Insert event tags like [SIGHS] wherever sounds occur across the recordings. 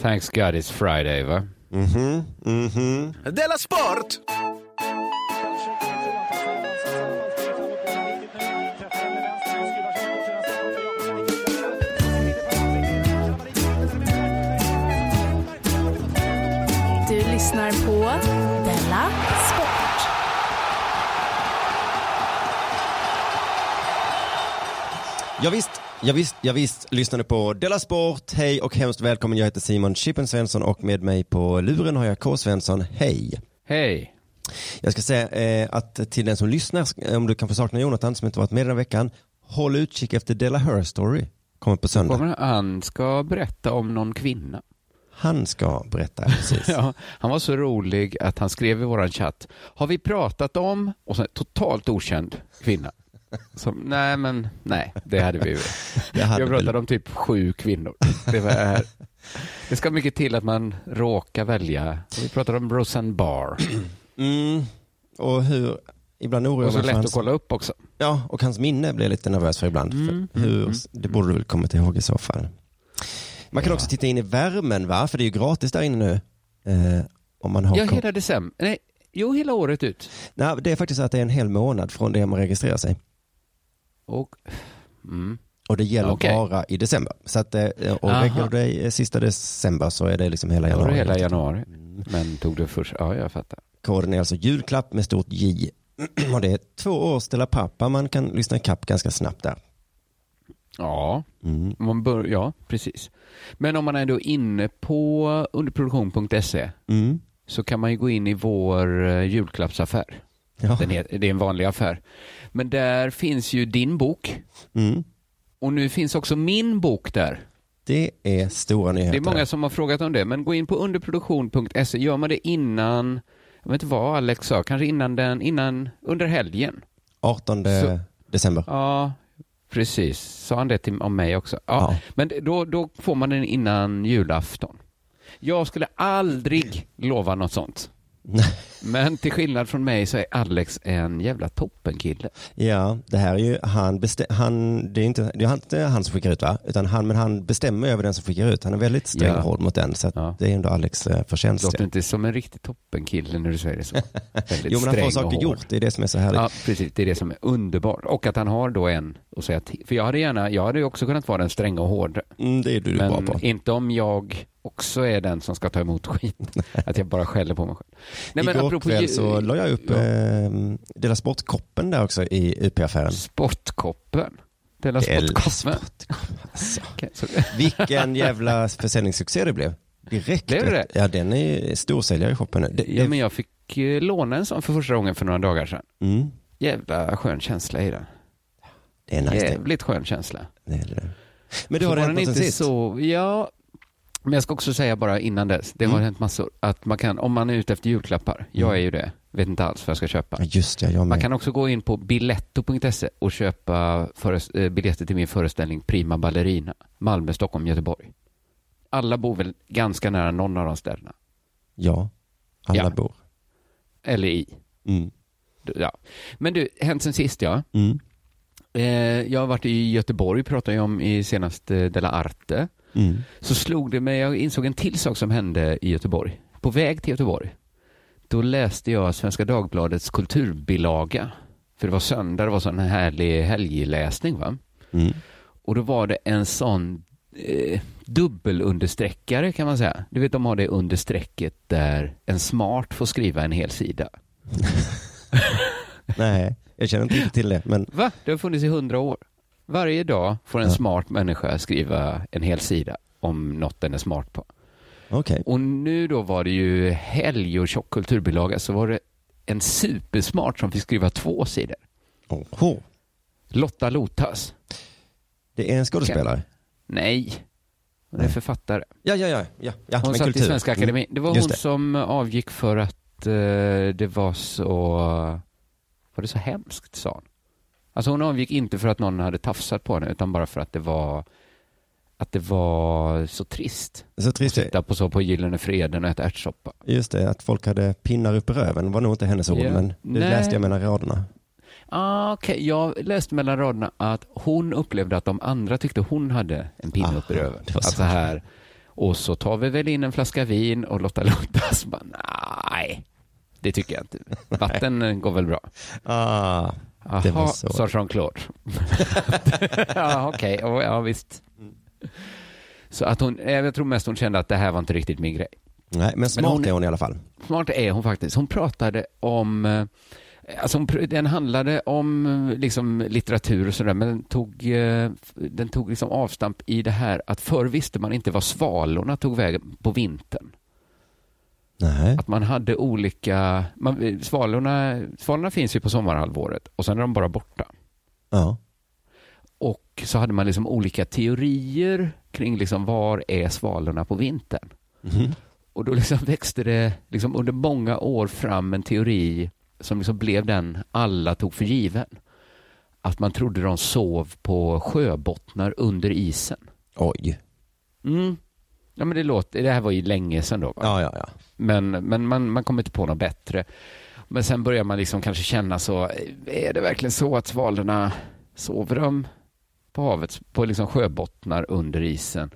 Thanks God it's Friday, va? Mhm, mhm. Della Sport! Du lyssnar på Della Sport. Ja, visst, ja, visst, ja, visst, lyssnade på Della Sport. Hej och hemskt välkommen. Jag heter Simon Chippen Svensson och med mig på luren har jag K. Svensson. Hej. Hej. Jag ska säga eh, att till den som lyssnar, eh, om du kan få sakna Jonathan som inte varit med den här veckan, håll utkik efter Della Her Story. Kommer på söndag. Kommer han ska berätta om någon kvinna. Han ska berätta, precis. [LAUGHS] Ja, han var så rolig att han skrev i våran chatt, har vi pratat om, och så totalt okänd kvinna. Som, nej, men nej, det hade vi. [LAUGHS] Det hade Jag pratade om typ sju kvinnor. Det, var, det ska mycket till att man råkar välja. Vi pratade om Roseanne Barr. [CLEARS THROAT] Mm. Och hur, ibland oroar Och så lätt att hans, kolla upp också. ja, och hans minne blir jag lite nervös för ibland. Mm, för hur, Det borde du väl komma ihåg i så fall. Man kan Ja. också titta in i värmen, va? För det är ju gratis där inne nu. Eh, om man har Ja, hela december. Nej, jo, hela året ut. Nej, det är faktiskt så att det är en hel månad från det man registrerar sig. Och, mm. Och det gäller Okej. bara i december. Så att, eh, och du dig sista december så är det liksom hela januari. hela januari. Men tog du först? Ja, jag fattar. Koden är alltså julklapp med stort J. [CLEARS THROAT] och det är två år Stella Pappa. Man kan lyssna i kapp ganska snabbt där. Ja, Mm. man bör, ja, precis. Men om man är då inne på underproduktion.se Mm. så kan man ju gå in i vår eh, julklappsaffär. Ja. Den är, det är en vanlig affär. Men där finns ju din bok Mm. och nu finns också min bok där. Det är stora nyheter. Det är många som har frågat om det, men gå in på underproduktion.se. Gör man det innan, jag vet inte vad Alex sa, kanske innan den, innan, under helgen. 18 Så- december. Ja, precis. Sa han det till, om mig också? Ja, Ja. men då, då får man den innan julafton. Jag skulle aldrig lova något sånt. Men till skillnad från mig så är Alex en jävla toppenkille. Ja, det här är ju han, han det är inte, det är inte han som skickar ut va? Utan han, men han bestämmer över den som skickar ut. Han är väldigt sträng Ja. mot den. Så Ja. det är ändå Alex eh, förtjänst. Låter inte som en riktig toppenkille när du säger det så. [LAUGHS] Jo, men han får saker gjort. Det är det som är så härligt. Ja, precis. Det är det som är underbart. Och att han har då en att säga till. För jag hade gärna, jag hade ju också kunnat vara den stränga och hårda. Mm, det är du bra Men på. inte om jag också är den som ska ta emot skit. [LAUGHS] Att jag bara skäller på mig själv. Nej, men Igår apropå kväll ju- så la jag upp Ja. eh, Dela Sportkoppen där också i UP-affären. Sportkoppen. Dela sportkoppen. Alltså, [LAUGHS] så- vilken jävla försäljningssuccé det blev. Direkt. Blev det det? Ja, den är storsäljare i shoppen nu. Det, Ja, det, men jag fick eh, låna en sån för första gången för några dagar sedan. mm, Jävla skön känsla i den. det är nice. Det. Jävligt skön känsla. Det är det. Men det Så har det hänt något sen sist? så, ja. Men jag ska också säga bara innan dess, det har Mm. hänt massor, att man kan, om man är ute efter julklappar, jag är ju det, vet inte alls vad jag ska köpa. Just det, jag Man med. kan också gå in på biletto.se och köpa föres- eh, biljetter till min föreställning Prima Ballerina, Malmö, Stockholm, Göteborg. Alla bor väl ganska nära någon av de städerna. Ja, alla Ja. bor. Eller i. Mm. Ja. Men du, hänt sen sist ja. Mm. Eh, jag har varit i Göteborg, pratade jag om i senaste Della Arte. Mm. Så slog det mig, jag insåg en till sak som hände i Göteborg. På väg till Göteborg. Då läste jag Svenska Dagbladets kulturbilaga. För det var söndag, det var sån här härlig helgläsning va. Mm. Och då var det en sån eh, dubbelunderstreckare kan man säga. Du vet de har det understrecket där en smart får skriva en hel sida. [LAUGHS] Nej, jag känner inte till det. Men Va? Det har funnits i hundra år. Varje dag får en smart människa skriva en hel sida om något den är smart på. okej. Och nu då var det ju helg och tjock kulturbilaga så var det en supersmart som fick skriva två sidor. Oho. Lotta Lotas. Det är en skådespelare. Nej, hon är Nej. författare. Ja, ja, ja. ja, ja Hon satt i kultur. Svenska Mm. Akademin. Det var Just hon det. som avgick för att eh, det var så... Var det så hemskt, sa hon. Alltså hon avgick inte för att någon hade tafsat på henne, utan bara för att det var att det var så trist. Så trist. det- Sitta på så på Gyllene Freden och äta ärtsoppa. Just det, att folk hade pinnar upp i röven var nog inte hennes ord, Ja. men det Nej. läste jag mellan raderna. Ah, Okej, jag läste mellan raderna att hon upplevde att de andra tyckte hon hade en pinne upp i Aha, röven. det var Att så. här. Och så tar vi väl in en flaska vin och Lotta Lotta så bara, nej, det tycker jag inte. [LAUGHS] Vatten går väl bra. Ah, Jaha, så. sa Jean-Claude. [LAUGHS] ja, okej, okay. ja visst. Så att hon, eh, jag tror mest hon kände att det här var inte riktigt min grej. nej, men smart hon- är hon i alla fall. Smart är hon faktiskt. Hon pratade om, eh, alltså hon, den handlade om eh, liksom litteratur och sådär, men den tog, den tog liksom avstamp i det här att förr visste man inte var svalorna tog vägen på vintern. Nej. Att man hade olika, man, svalorna, svalorna finns ju på sommarhalvåret och sen är de bara borta. Ja. Och så hade man liksom olika teorier kring liksom var är svalorna på vintern. Mhm. Och då liksom växte det liksom under många år fram en teori som liksom blev den alla tog för given. Att man trodde de sov på sjöbottnar under isen. Oj. Mm. Ja, men det, låter, det här var ju länge sedan då. Va? Ja, ja, ja. Men, men man, man kom inte på något bättre. Men sen börjar man liksom kanske känna så, är det verkligen så att svalorna sover de på havet, på liksom sjöbottnar under isen?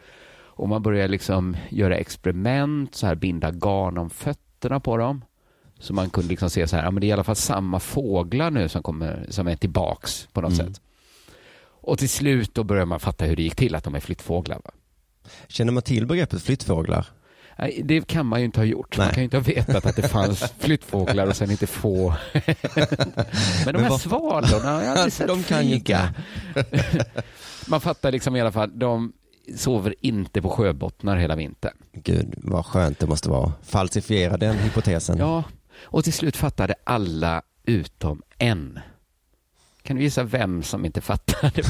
Och man börjar liksom göra experiment, så här binda garn om fötterna på dem. Så man kunde liksom se så här, ja men det är i alla fall samma fåglar nu som, kommer, som är tillbaks på något Mm. sätt. Och till slut då börjar man fatta hur det gick till att de är flyttfåglar. Va? Känner man till begreppet flyttfåglar? Nej, det kan man ju inte ha gjort. Man Nej. kan ju inte ha vetat att det fanns [LAUGHS] flyttfåglar och sen inte få. [LAUGHS] Men de här vad- svalorna har jag aldrig [LAUGHS] sett De kan flyga. Man fattar liksom i alla fall, de sover inte på sjöbottnar hela vintern. Gud, vad skönt det måste vara. Falsifiera den hypotesen. Ja, och till slut fattade alla utom en. Kan du gissa vem som inte fattade?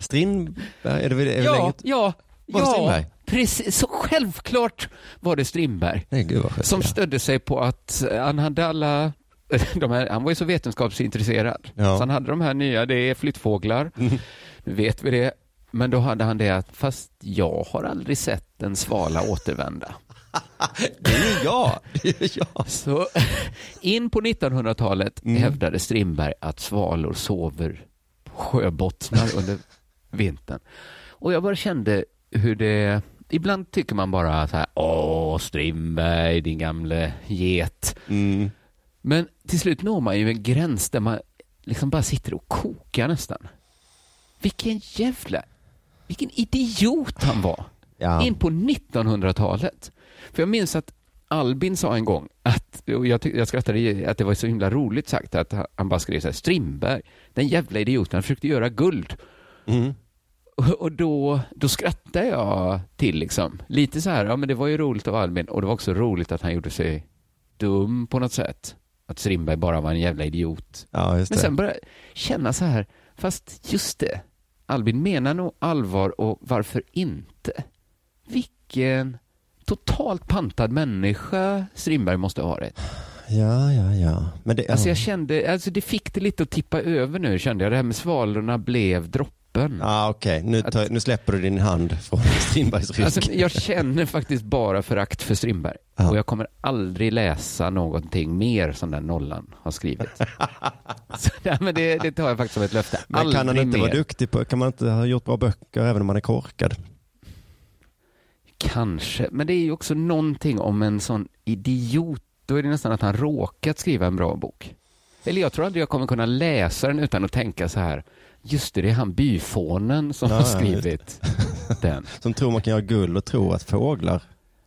Strindberg, är det, är det ja, länge- ja, Var det ja, Strindberg? precis. Så självklart var det Strindberg. Nej, gud vad skönt. Som stödde sig på att han hade alla, här, han var ju så vetenskapsintresserad. Ja. Så han hade de här nya, det är flyttfåglar, Mm. nu vet vi det. Men då hade han det att, fast jag har aldrig sett en svala återvända. [LAUGHS] Det är ju jag. [LAUGHS] Det är ju jag. Så [LAUGHS] in på 1900-talet Mm. hävdade Strindberg att svalor sover på sjöbottnar under vintern. Och jag bara kände hur det, ibland tycker man bara så här, åh Strindberg, din gamle get. Mm. Men till slut når man ju en gräns där man liksom bara sitter och kokar nästan. Vilken jävla, vilken idiot han var. Ja. In på 1900-talet. För jag minns att Albin sa en gång att, och jag, tyck, jag skrattade att det var så himla roligt sagt, att han- han bara skrev så här, Strindberg, den jävla idioten, han försökte göra guld. Mm. Och, då, då skrattade jag till liksom. Lite så här, ja men det var ju roligt av Albin och det var också roligt att han gjorde sig dum på något sätt. Att Strindberg bara var en jävla idiot. ja, Men sen började jag känna så här, fast just det, Albin menar nog allvar och varför inte? Vilken totalt pantad människa Strindberg måste ha varit. Ja, ja, ja. Men det, Alltså ja. jag kände, alltså det fick det lite att tippa över nu kände jag. Det här med svalorna blev droppen. Ah, Okej, nu, tar- nu släpper du din hand från [LAUGHS] Strindbergs rygg. Alltså, jag känner faktiskt bara förakt för Strindberg. Ja. Och jag kommer aldrig läsa någonting mer som den nollan har skrivit. [LAUGHS] Så, nej, men det, det tar jag faktiskt som ett löfte. Men aldrig kan han inte mer. vara duktig på, kan man inte ha gjort bra böcker även om man är korkad? Kanske, men det är ju också någonting om en sån idiot. Då är det nästan att han råkat skriva en bra bok. Eller jag tror aldrig jag kommer kunna läsa den utan att tänka så här. Just det, det är han byfånen som Ja, har ja, skrivit [LAUGHS] den. Som tror man kan göra guld och tror att fåglar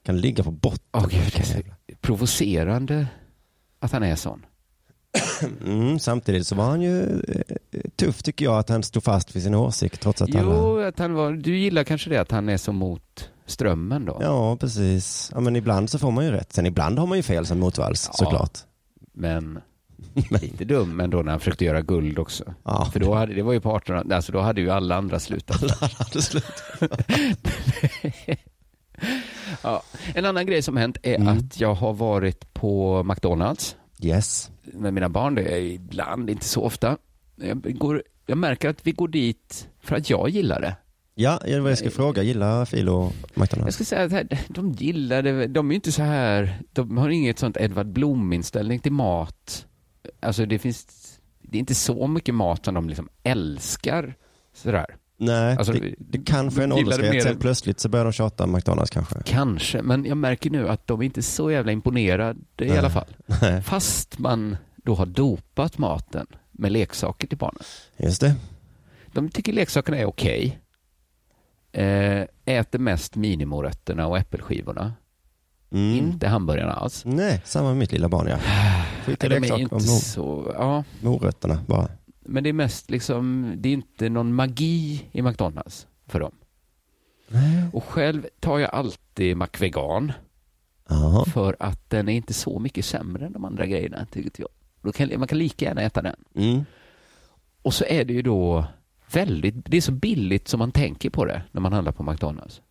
kan ligga på botten. Åh gud, provocerande att han är sån. [CLEARS THROAT] Mm, samtidigt så var han ju eh, tuff tycker jag att han stod fast vid sin åsikt trots att alla... Jo, att han var, du gillar kanske det att han är så mot strömmen då? Ja, precis. Ja, men ibland så får man ju rätt. Sen ibland har man ju fel som motvalls Ja. såklart. Men lite dum ändå när han försökte göra guld också. Ja, För då hade, det var ju på 1800 alltså då hade ju alla andra slutat. alla hade slut. [LAUGHS] Ja. En annan grej som hänt är Mm. att jag har varit på McDonalds Yes. med mina barn. Det är ibland, inte så ofta. Jag, går, jag märker att vi går dit för att jag gillar det. Ja, det var jag ska fråga. Gillar Filo Jag McDonalds? ska säga att här, de gillar det. De är ju inte så här, de har inget sånt Edvard Blom-inställning till mat. Alltså det finns, det är inte så mycket mat som de liksom älskar. Sådär. Nej, Alltså, det, det kanske en åldersgrej. Sen plötsligt så börjar de tjata om McDonalds kanske. Kanske, men jag märker nu att de är inte så jävla imponerade i Nej. alla fall. Nej, Fast man då har dopat maten med leksaker till barnen. just det. De tycker leksakerna är okej. Eh, äter mest minimorötterna och äppelskivorna. Mm. Inte hamburgarna alls. Nej, samma med mitt lilla barn ja. [SIGHS] Skicka De är inte så... Ja, morötterna bara. men det är mest liksom... Det är inte någon magi i McDonalds för dem. Och själv tar jag alltid McVegan Ja. för att den är inte så mycket sämre än de andra grejerna, tycker jag. Då kan, man kan lika gärna äta den. Mm. Och så är det ju då väldigt... Det är så billigt som man tänker på det när man handlar på McDonalds.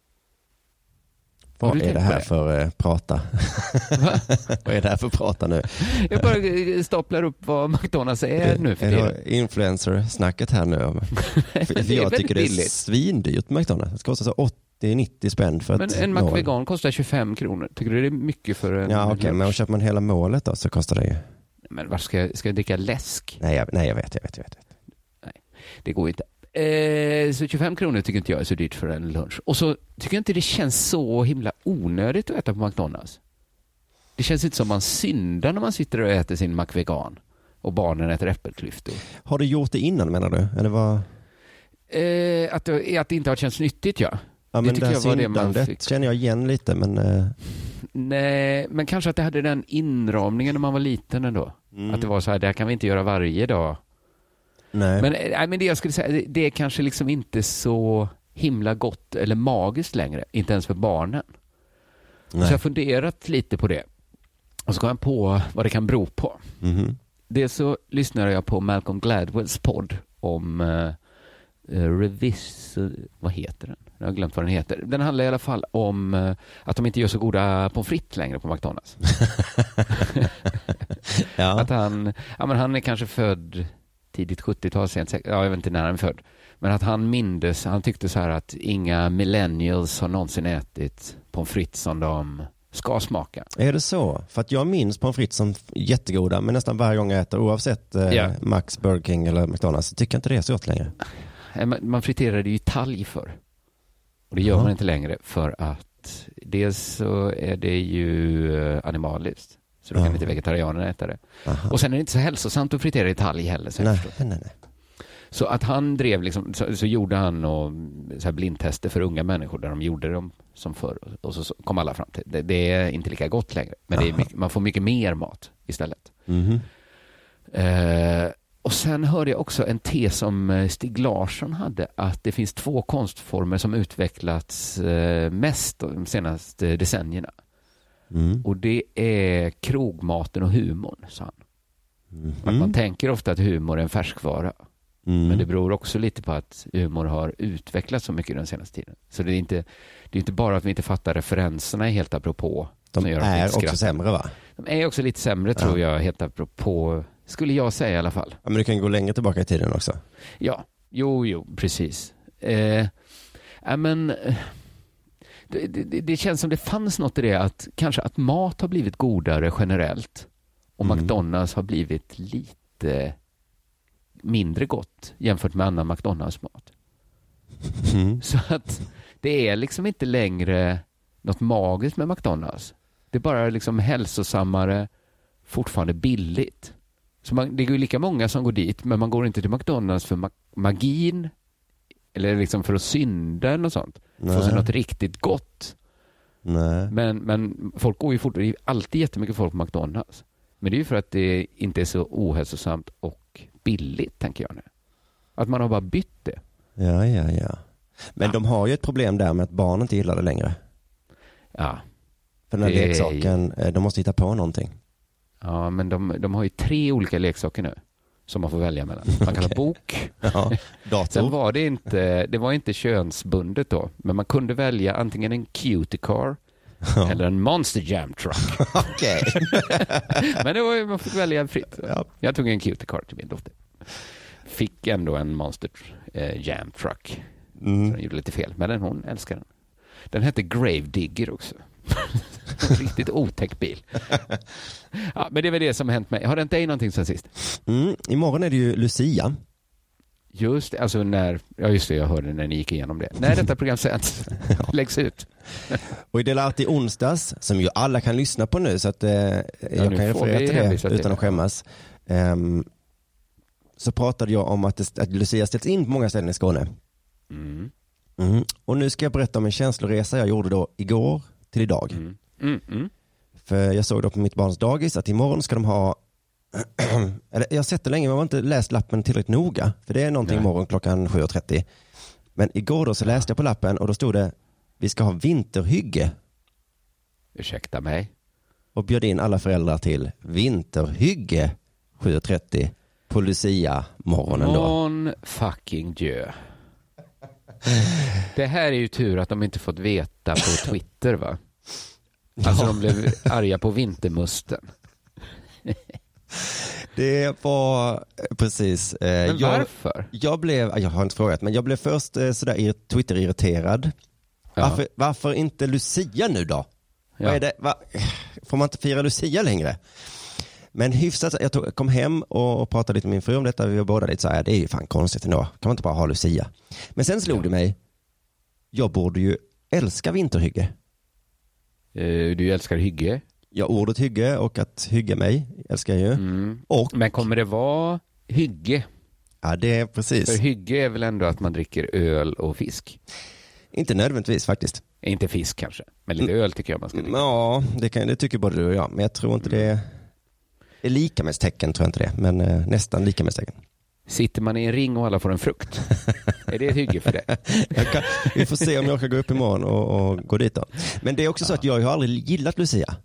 Vad är det här det? för eh, prata? Va? [LAUGHS] Vad är det här för prata nu? Jag bara eh, staplar upp vad McDonalds är nu för tiden. influencer-snacket här nu? [LAUGHS] För, jag tycker det är billigt. svindyrt med McDonalds. Det kostar så 80-90 spänn för Men en. McVegan kostar 25 kronor. Tycker du det är mycket för en Ja okej, men lunch? köper man hela målet då så kostar det ju. Men varför ska jag, ska jag dricka läsk? Nej jag, nej, jag vet, jag vet, jag vet. Det går inte. Eh, så 25 kronor tycker inte jag är så dyrt för en lunch. Och så tycker jag inte det känns så himla onödigt att äta på McDonalds. Det känns inte som man syndar när man sitter och äter sin McVegan och barnen äter äppelklyftor. Har du gjort det innan menar du? Eller vad? Eh, att, det- att det inte har känts nyttigt ja. Ja Det men tycker det jag var det man fick. känner jag igen lite men... eh, Nej, men kanske att det hade den inramningen när man var liten ändå. mm. Att det var så här, det här kan vi inte göra varje dag. Nej. Men, eh, nej, men det jag skulle säga, det, det är kanske liksom inte så himla gott eller magiskt längre, inte ens för barnen. Så jag nej. har funderat lite på det. Och så kom jag på vad det kan bero på. Mhm. Dels så lyssnade jag på Malcolm Gladwells podd om uh, Revis... vad heter den? Jag har glömt vad den heter. Den handlar i alla fall om eh, att de inte gör så goda pommes frites längre på McDonalds. [LAUGHS] Ja. [LAUGHS] Att han, ja men han är kanske född tidigt 70-tal, sent ja jag vet inte när han är född. Men att han mindes, han tyckte så här att inga millennials har någonsin ätit pommes frites som de ska smaka. Är det så? För att jag minns pommes frites som jättegoda men nästan varje gång jag äter oavsett eh, Ja. Max, Burger King eller McDonalds tycker jag inte det är så gott längre. Eh, man- Man friterade ju talg för Och det gör Ja. man inte längre för att dels så är det ju eh, animaliskt. Så då kan inte vegetarianerna äta det. Aha. Och sen är det inte så hälsosamt att fritera i talg heller. Så, nej, nej, nej. så att han drev liksom, så, så gjorde han och, så här blindtester för unga människor där de gjorde dem som förr. Och så, så kom alla fram till det, det är inte lika gott längre. Men mycket, man får mycket mer mat istället. Mhm. Eh, och sen hörde jag också en tes som eh, Stig Larsson hade, att det finns två konstformer som utvecklats eh, mest de senaste decennierna. Mm. Och det är krogmaten och humorn, sa han. Mhm. Att man tänker ofta att humor är en färskvara. Mm. Men det beror också lite på att humor har utvecklats så mycket den senaste tiden. Så det är inte, det är inte bara att vi inte fattar referenserna helt apropå. De är också sämre va? De är också lite sämre tror jag, helt apropå, skulle jag säga i alla fall. Ja, men du kan gå längre tillbaka i tiden också. Ja, jo, jo, precis. Eh, ja, men, eh, det, det, det känns som det fanns något i det att kanske att mat har blivit godare generellt och Mm. McDonalds har blivit lite mindre gott jämfört med annan McDonalds-mat. Mm. Så att det är liksom inte längre något magiskt med McDonalds. Det är bara liksom hälsosammare, fortfarande billigt. Så man, det är ju lika många som går dit, men man går inte till McDonalds för ma- magin eller liksom för att synda eller något sånt. Få sig Nej. något riktigt gott. Nej. Men, men folk går ju fortfarande, det är alltid jättemycket folk på McDonalds. Men det är ju för att det inte är så ohälsosamt och billigt, tänker jag nu. Att man har bara bytt det. Ja, ja, ja. Men Ja. de har ju ett problem där med att barn inte gillar det längre. Ja, För den här Det leksaken, eh, de måste hitta på någonting. Ja, men de, de har ju tre olika leksaker nu som man får välja mellan. Man kan ha [LAUGHS] bok. [LAUGHS] Ja, Sen dator. var det inte, det var inte könsbundet då, men man kunde välja antingen en cutie car Ja. eller en monster jam truck. [LAUGHS] Men det var man fick välja fritt. Ja. Jag tog en cutie car till min dotter. Fick ändå en monster eh, jam truck. Så Mm. den gjorde lite fel, men den, hon älskar den. Den hette Grave Digger också. [LAUGHS] Riktigt otäck bil. [LAUGHS] Ja, men det är väl det som har hänt mig. Har det hänt dig någonting sen sist? Mm. Imorgon är det ju Lucia. Just alltså när, ja just det, jag hörde när ni gick igenom det. När detta program sänds, [LAUGHS] läggs ut. Och i Arte i onsdags, som ju alla kan lyssna på nu, så att eh, jag kan referera till det utan att skämmas. Ehm, så pratade jag om att, det, att Lucia ställts in på många ställen i Skåne. Mm. Mm. Och nu ska jag berätta om en känsloresa jag gjorde då igår till idag. Mm. Mm. Mm. För jag såg då på mitt barns dagis att imorgon ska de ha, [CLEARS THROAT] eller jag har sett det länge men jag har inte läst lappen tillräckligt noga. För det är någonting Nej. imorgon klockan 7.30. Men igår då så läste jag på lappen och då stod det, vi ska ha vinterhygge Ursäkta mig. och bjöd in alla föräldrar till vinterhygge 7.30 på Lucia morgonen då. Mon fucking Dieu. [LAUGHS] Det här är ju tur att de inte fått veta på [LAUGHS] Twitter va? Alltså de blev arga på vintermusten. [LAUGHS] Det var eh, precis, eh, Men jag, varför? jag blev, jag har inte frågat, men jag blev först eh, sådär ir- Twitter-irriterad. Ja. Varför, varför inte Lucia nu då? Ja. Vad är det? Va? Får man inte fira Lucia längre? Men hyfsat, jag tog, kom hem och, pratade lite med min fru om detta. Vi var båda lite så här, det är ju fan konstigt ändå. Kan man inte bara ha Lucia? Men sen slog det mig, jag borde ju älska vinterhygge. Eh, Du älskar hygge. Ja, ordet hygge och att hygga mig älskar jag ju. Mm. Och, Men kommer det vara hygge? ja det är För precis. hygge är väl ändå att man dricker öl och fisk? Inte nödvändigtvis faktiskt. Inte fisk kanske, men lite öl tycker jag man ska dricka. Ja, det, kan, det tycker både du och jag. Men jag tror inte det är lika med tecken, tror jag inte det. Men eh, nästan lika med tecken. Sitter man i en ring och alla får en frukt? är det ett hygge för det? [LAUGHS] Kan, vi får se om jag kan gå upp imorgon och, och gå dit då. Men det är också så att jag har aldrig gillat Lucia.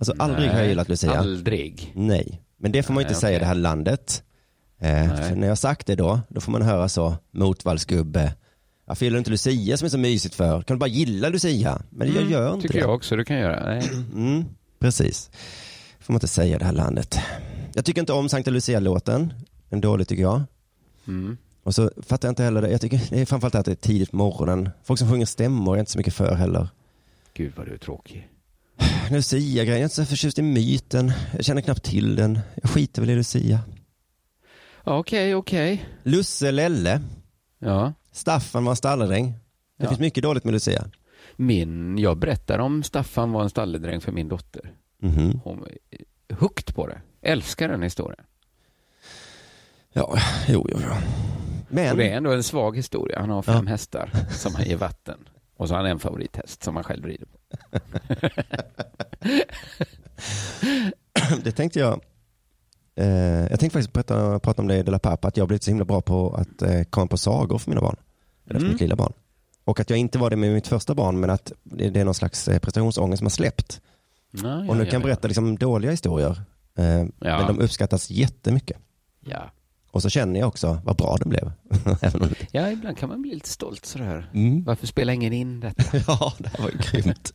Alltså aldrig har jag Nej, gillat Lucia. Aldrig. Nej, men det får man ju Nej, inte säga i det här landet. Eh, Nej. när jag sagt det då, då får man höra så, motvallsgubbe. Varför gillar du inte Lucia som är så mysigt för? Kan du bara gilla Lucia? Men jag gör inte Mm, Tycker det. jag också du kan göra. Nej. Mm, precis. Får man inte säga i det här landet. Jag tycker inte om Sankta Lucia-låten. Den är dålig tycker jag. Mm. Och så fattar jag inte heller det. Jag tycker det är framförallt att det är tidigt på morgonen. Folk som sjunger stämmor är jag inte så mycket för heller. Gud vad du är tråkig. [SIGHS] Lucia-grejen, jag är inte så förtjust i myten. Jag känner knappt till den. Jag skiter väl i Lucia. Ja, Okej, okej. Lusse Lelle, Ja. Staffan var en stalledräng. Det Ja. finns mycket dåligt med Lucia. Min, jag berättar om Staffan var en stalledräng för min dotter. Mhm. Hon är hooked på det. Älskar den historien. Ja, jo, jo, jo. Men, Och det är ändå en svag historia. Han har fem Ja. hästar som han ger vatten. Och så har han en favorithäst som han själv rider på. [LAUGHS] det tänkte jag. Eh, jag tänkte faktiskt prata, prata om det i Dela Pappa, att jag blivit så himla bra på att eh, komma på sagor för mina barn. Eller för Mm. mitt lilla barn. Och att jag inte var det med mitt första barn, men att det, det är någon slags eh, prestationsångest som har släppt. Ja, ja, och ja, kan berätta liksom dåliga historier. Eh. Men de uppskattas jättemycket. Ja. Och så känner jag också vad bra de blev. [LAUGHS] Det... ja, ibland kan man bli lite stolt sådär. mm. Varför spelar ingen in detta? [LAUGHS] Ja, det här var ju grymt.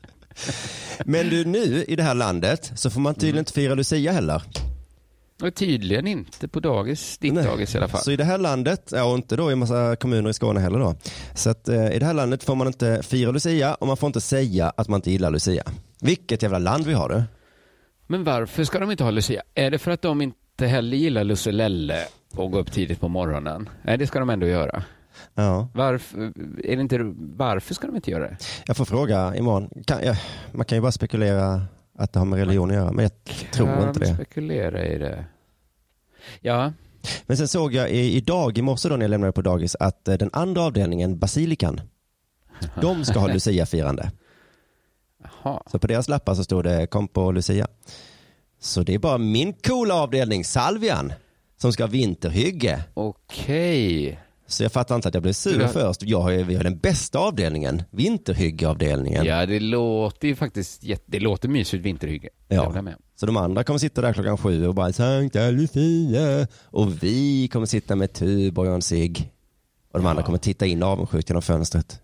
Men du, nu i det här landet så får man tydligen inte fira Lucia heller. Och tydligen inte på dagis, ditt Nej. dagis i alla fall. Så i det här landet, ja, och inte då i massa kommuner i Skåne heller då. Så att eh, i det här landet får man inte fira Lucia och man får inte säga att man inte gillar Lucia. Vilket jävla land vi har du. Men varför ska de inte ha Lucia? Är det för att de inte heller gillar Lusse Lelle och gå upp tidigt på morgonen? Nej, det ska de ändå göra. Ja, Varför, är det inte, varför ska de inte göra det? jag får fråga imorgon. Kan, ja, man kan ju bara spekulera att det har med religion att göra, men jag tror Kan inte det. spekulera i det. Ja, Men sen såg jag i, idag, i morse då när jag lämnade på dagis, att eh, den andra avdelningen, Basilikan, [LAUGHS] de ska ha Lucia-firande. Så på deras lappar så stod det kom på Lucia. Så det är bara min coola avdelning, Salvian, som ska ha vinterhygge. Okej. Så jag fattar inte att jag blev sur Ja. först. Jag har, vi har den bästa avdelningen, vinterhyggeavdelningen. Ja, det låter ju faktiskt jätte, det låter mysigt vinterhygge. Ja. Så de andra kommer sitta där klockan sju och bara Sankta Lucia. Och vi kommer sitta med Tuborg och en cigg. Och de andra Ja. kommer titta in avundsjukt genom fönstret.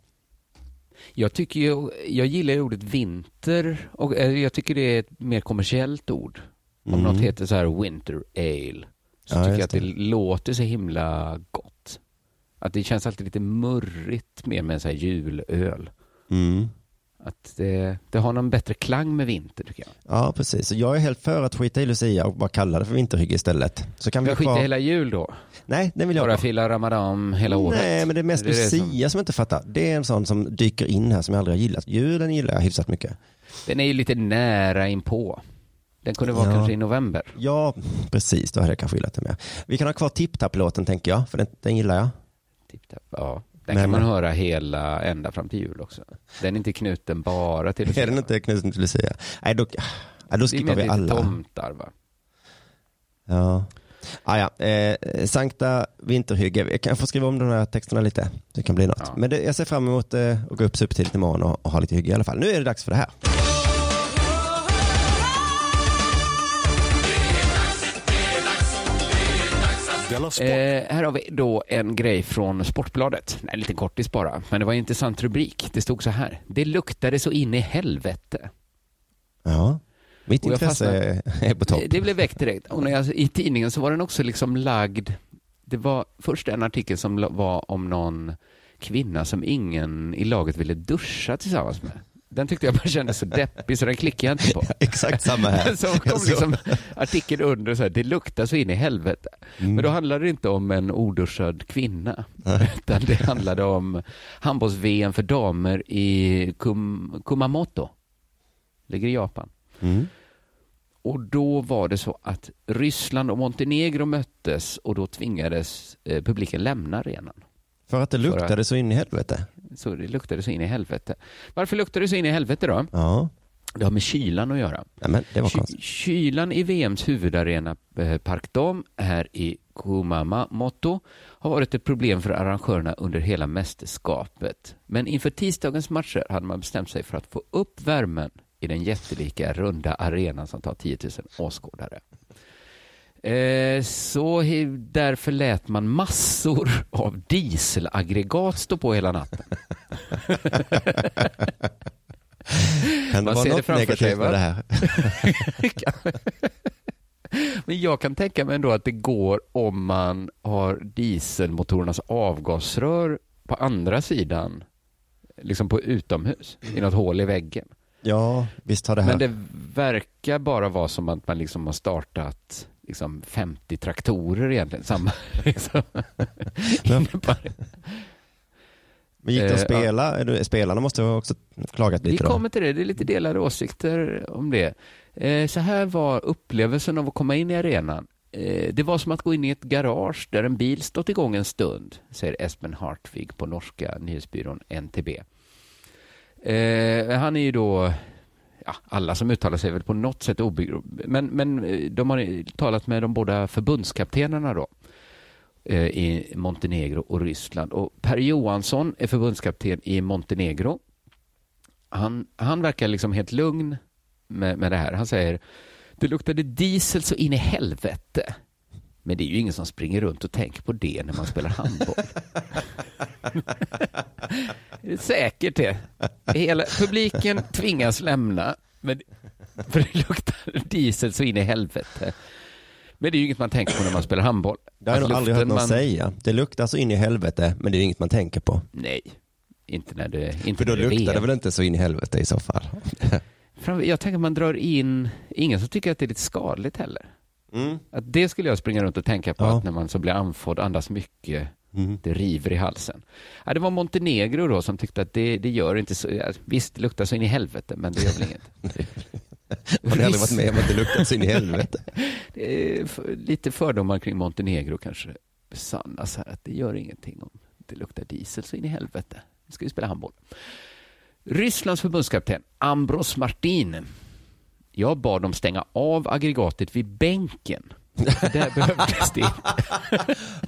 Jag tycker ju, jag gillar ju ordet vinter och eh, jag tycker det är ett mer kommersiellt ord. Om Mm. något heter så här winter ale så Ja, tycker jag att det, det. låter så himla gott. Att det känns alltid lite murrigt mer med en så här julöl. Mm. Att det, det har någon bättre klang med vinter tycker jag. Ja, precis. Så jag är helt för att skita i Lucia och bara kalla det för vinterhygge istället. Så kan vi Jag ha skiter kvar... hela jul då. Nej, den vill jag Bara fila ramadan hela året. Nej, men det är mest Det är det som- Lucia som... jag inte fattar. Det är en sån som dyker in här som jag aldrig har gillat. Julen gillar jag hyfsat mycket. Den är ju lite nära inpå. Den kunde vara Ja. kanske i november. Ja, precis. Då hade jag kanske gillat det med. Vi kan ha kvar Tipp-Tapp-låten tänker jag, för den, den gillar jag. Tipp-tapp. Ja. Den Men- kan man höra hela, ända fram till jul också. Den är inte knuten bara till Är den inte knuten till Lucia? Nej, då, nej, då Det är skippar mer vi lite alla. tomtar va? Ja. Ah, ja. Eh, Sankta vinterhygge. Jag kan få skriva om de här texterna lite. Det kan bli något. Ja. Men det, jag ser fram emot eh, att gå upp supertidigt imorgon och, och ha lite hygge i alla fall. Nu är det dags för det här. Eh, här har vi då en grej från Sportbladet. En liten kortis bara. Men det var en intressant rubrik. Det stod så här. Det luktade så in i helvete. Ja. Mitt Och intresse är, är på topp. Det, det blev väckt direkt. Och när jag, I tidningen så var den också liksom lagd. Det var först en artikel som var om någon kvinna som ingen i laget ville duscha tillsammans med. Den tyckte jag bara kändes så [LAUGHS] deppig så den klickade jag inte på. [LAUGHS] Exakt samma här. [LAUGHS] Så kom liksom artikeln under så här, det luktar så in i helvete. Mm. Men då handlade det inte om en oduschad kvinna, utan det handlade om handbolls-VM för damer i Kum, Kumamoto. Ligger i Japan. Mm. Och då var det så att Ryssland och Montenegro möttes och då tvingades eh, publiken lämna arenan. För att det luktade så in i helvete. Så det luktade så in i helvete. Varför luktade det så in i helvete då? Ja. Det har med kylan att göra. Nej, men det var Ky- konstigt. Kylan i VMs huvudarena eh, Park Dam här i Kumamoto har varit ett problem för arrangörerna under hela mästerskapet. Men inför tisdagens matcher hade man bestämt sig för att få upp värmen i den jättelika runda arenan som tar 10 000 åskådare. Eh, Så därför lät man massor av dieselaggregat stå på hela natten. [LAUGHS] Kan det Man vara något negativt sig, va? med det här? [LAUGHS] Men jag kan tänka mig ändå att det går om man har dieselmotorernas avgasrör på andra sidan, liksom på utomhus, i något hål i väggen. Ja, visst har det här. Men det verkar bara vara som att man liksom har startat liksom 50 traktorer egentligen. Samma, [LAUGHS] liksom. Men- gick det att Eh, spela? Det- Spelarna måste ha också klagat Vi lite då. kommer till det, det är lite delade åsikter om det. Eh, Så här var upplevelsen av att komma in i arenan. Eh, Det var som att gå in i ett garage där en bil stått igång en stund, säger Espen Hartvig på norska nyhetsbyrån NTB. Han är ju då, ja, alla som uttalar sig är väl på något sätt obegripligt, men, men eh, de har talat med de båda förbundskaptenerna då eh, i Montenegro och Ryssland. Och Per Johansson är förbundskapten i Montenegro han, han verkar liksom helt lugn med, med det här. Han säger, det luktade diesel så in i helvete. Men det är ju ingen som springer runt och tänker på det när man spelar handboll. [LAUGHS] det är säkert det. Hela publiken tvingas lämna, men, för det luktar diesel så in i helvete. Men det är ju inget man tänker på när man spelar handboll. Det har jag nog aldrig hört någon man- säga. Det luktar så in i helvete, men det är inget man tänker på. Nej, inte när det inte För då det är luktar det väl inte så in i helvete i så fall. [LAUGHS] Jag tänker att man drar in, ingen som tycker att det är lite skadligt heller. Mm. Att det skulle jag springa runt och tänka på, Ja. att när man så blir andfådd, andas mycket, Mm. det river i halsen. Ja, det var Montenegro då som tyckte att det, det gör inte så, ja, visst det luktar så in i helvete, men det gör väl inget. [LAUGHS] [LAUGHS] Har ni aldrig varit med om att det luktar så in i helvete? [LAUGHS] För, lite fördomar kring Montenegro kanske besannas här, att det gör ingenting om det luktar diesel så in i helvete. Nu ska vi spela handboll. Rysslands förbundskapten Ambros Martin. Jag bad dem stänga av aggregatet vid bänken. Där behövdes [LAUGHS] det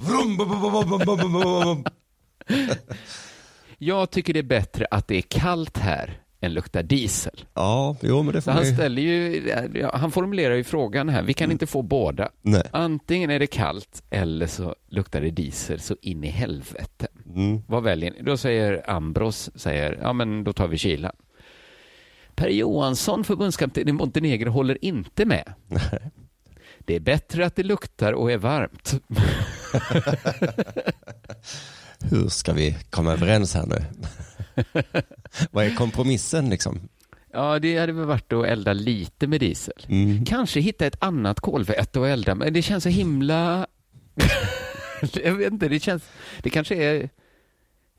Vrum, bum, bum. Jag tycker det är bättre att det är kallt här än luktar diesel. Ja, jo men det Så får han ställer ju, han formulerar ju frågan här, vi kan inte få båda. Nej. Antingen är det kallt eller så luktar det diesel så in i helvete. Mm. Vad väljer ni? Då säger Ambros, säger, ja men då tar vi kylan. Per Johansson, förbundskapten i Montenegro, håller inte med. Det är bättre att det luktar och är varmt. [LAUGHS] Hur ska vi komma överens här nu? [LAUGHS] Vad är kompromissen liksom? Ja, det hade väl varit att elda lite med diesel. Mm. Kanske hitta ett annat kolväte att elda, men det känns så himla... [LAUGHS] jag vet inte, det känns... Det kanske är...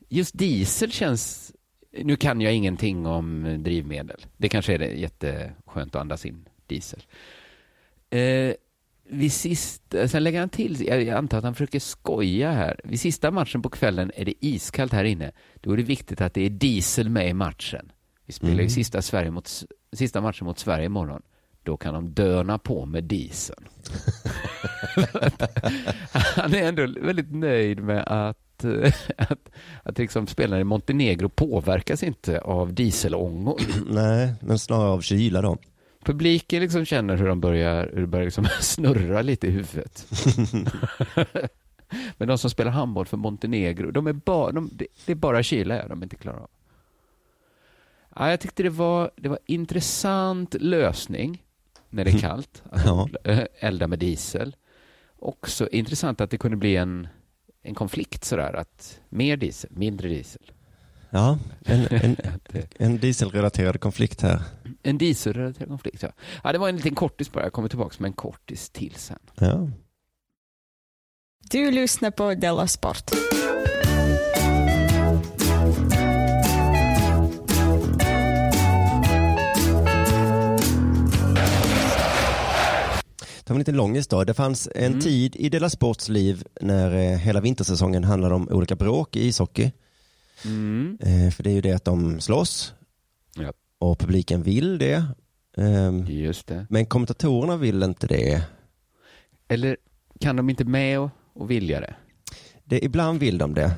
Just diesel känns... Nu kan jag ingenting om drivmedel. Det kanske är det jätteskönt att andas in diesel. Eh, vid sist, sen lägger han till, jag antar att han försöker skoja här. Vid sista matchen på kvällen är det iskallt här inne. Då är det viktigt att det är diesel med i matchen. Vi spelar ju Mm. sista, Sverige mot, sista matchen mot Sverige imorgon. Då kan de döna på med dieseln. [LAUGHS] Han är ändå väldigt nöjd med att, eh, att, att liksom spelarna i Montenegro påverkas inte av dieselångor. Nej, men snarare av kyla då. Publiken liksom känner hur de börjar, hur det börjar liksom [LAUGHS] snurra lite i huvudet. [LAUGHS] Men de som spelar handboll för Montenegro, de är bara, de, det, det är bara kyla de inte klarar av. Ja, jag tyckte det var, det var intressant lösning när det är [LAUGHS] kallt, att Ja. eh, elda med diesel. Också intressant att det kunde bli en, en konflikt sådär, att mer diesel, mindre diesel. Ja, en, en, [LAUGHS] det- en dieselrelaterad konflikt här. En dieselrelaterad konflikt, ja. ja. Det var en liten kortis bara, jag kommer tillbaka med en kortis till sen. Ja. Du lyssnar på Della Sport. Det var en liten långis då. Det fanns en Mm. tid i Dela Sports liv när eh, hela vintersäsongen handlade om olika bråk i ishockey. Mm. Eh, för det är ju det att de slåss Ja. och publiken vill det. Ehm, Just det. men kommentatorerna vill inte det. Eller kan de inte med och, och vilja det? det. Ibland vill de det.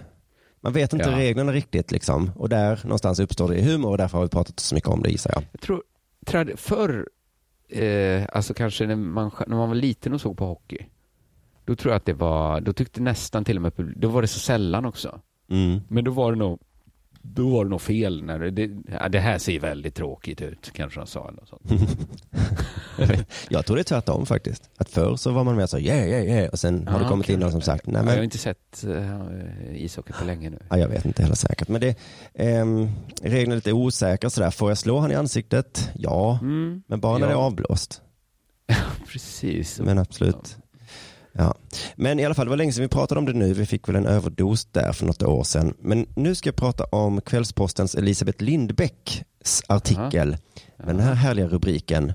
Man vet inte Ja. reglerna riktigt liksom. Och där någonstans uppstår det humor och därför har vi pratat så mycket om det gissar jag. Jag tror, trad, förr, eh, alltså kanske när man, när man var liten och såg på hockey, då tror jag att det var, då tyckte nästan till och med, då var det så sällan också. Mm. Men då var det nog, då var det nog fel när det, det, ja, det här ser väldigt tråkigt ut, kanske de sa eller sånt. [LAUGHS] Jag tror det är tvärtom faktiskt. Att förr så var man mer så yeah, yeah, yeah. Och sen har det Ja, kommit in någon som sagt, nej Ja, jag har men inte sett uh, ishockey på länge nu. Ja, jag vet inte heller säkert. Men det, ehm, reglerna är lite osäkra sådär. Får jag slå han i ansiktet? Ja, Mm, men bara när det är Ja. avblåst. [LAUGHS] precis. Men absolut. Ja. Men i alla fall, det var länge sedan vi pratade om det nu. Vi fick väl en överdos där för något år sedan. Men nu ska jag prata om Kvällspostens Elisabeth Lindbäcks artikel med den här härliga rubriken.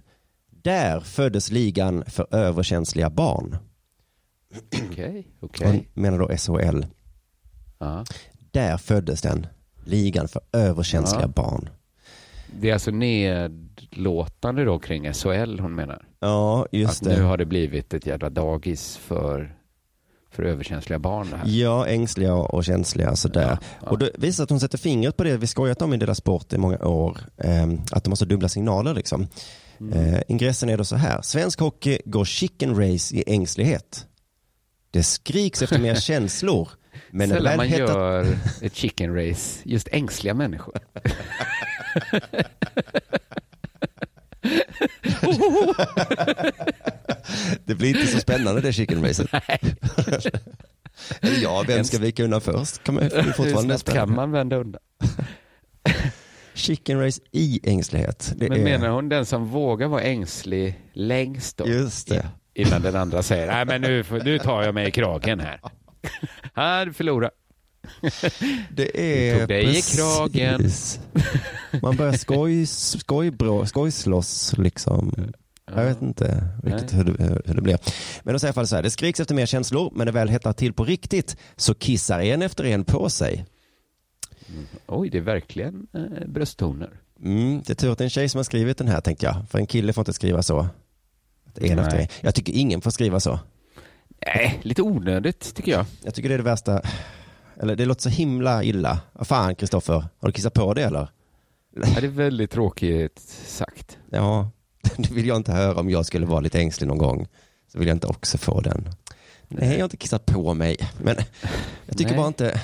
Där föddes ligan för överkänsliga barn. Okej, [CLEARS THROAT] okej. Hon menar då SHL. Ja. Där föddes den. Ligan för överkänsliga Ja. barn. Det är alltså nedlåtande då kring SHL hon menar? Ja, just att det. nu har det blivit ett jävla dagis för, för överkänsliga barn här. Ja, ängsliga och känsliga sådär. Ja, ja. Och det visar att hon sätter fingret på det vi skojat om i deras sport i många år. Eh, att de har så dubbla signaler liksom. Mm. Eh, ingressen är då så här. Svensk hockey går chicken race i ängslighet. Det skriks efter mer [LAUGHS] känslor. Men Sällan man gör ett chicken race, just ängsliga människor. [LAUGHS] [LAUGHS] Det blir inte så spännande det chicken racet. [LAUGHS] Eller ja, vem ska vika undan först? Kan man Hur fortfarande snabbt kan man vända undan? [LAUGHS] Chicken race i ängslighet. Det Men är... menar hon den som vågar vara ängslig längst då? Just det. Innan den andra säger, nej men nu, nu tar jag mig i kragen här. Här, förlorar. [LAUGHS] Det är tog dig i kragen. precis. [LAUGHS] Man börjar skoj, skojbrå, skojslåss liksom. Jag vet inte riktigt hur det, hur det blir. Men då säger jag i alla fall så här, det skriks efter mer känslor, men när det väl hettar till på riktigt så kissar en efter en på sig. Oj, det är verkligen eh, brösttoner. Mm, det är tur att det är en tjej som har skrivit den här tänkte jag, för en kille får inte skriva så. En efter en. Jag tycker ingen får skriva så. Nej, lite onödigt tycker jag. Jag tycker det är det värsta, eller det låter så himla illa. Fan Kristoffer, har du kissat på det eller? Ja, det är väldigt tråkigt sagt. Ja, [LAUGHS] det vill jag inte höra om jag skulle vara lite ängslig någon gång. Så vill jag inte också få den. Nej, jag har inte kissat på mig. Men jag tycker Nej. bara inte...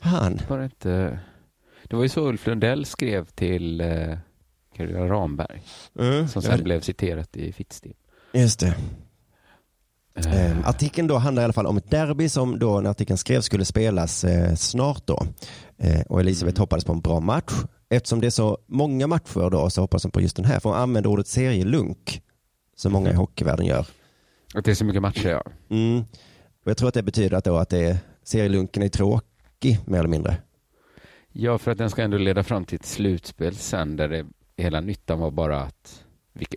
Fan. Bara inte... Det var ju så Ulf Lundell skrev till eh, Carola Ramberg, Mm, som ja, sen blev citerat i Fittstim. Just det. Eh, artikeln då handlar i alla fall om ett derby som då när artikeln skrevs skulle spelas eh, snart då. Eh, och Elisabeth Mm. hoppades på en bra match. Eftersom det är så många matcher då så hoppas hon på just den här. För hon använder ordet serielunk. Som många i Mm. hockeyvärlden gör. Att det är så mycket matcher, ja. Mm. Och jag tror att det betyder att, då att det är, serielunken är tråkig mer eller mindre. Ja, för att den ska ändå leda fram till ett slutspel sen där det, hela nyttan var bara att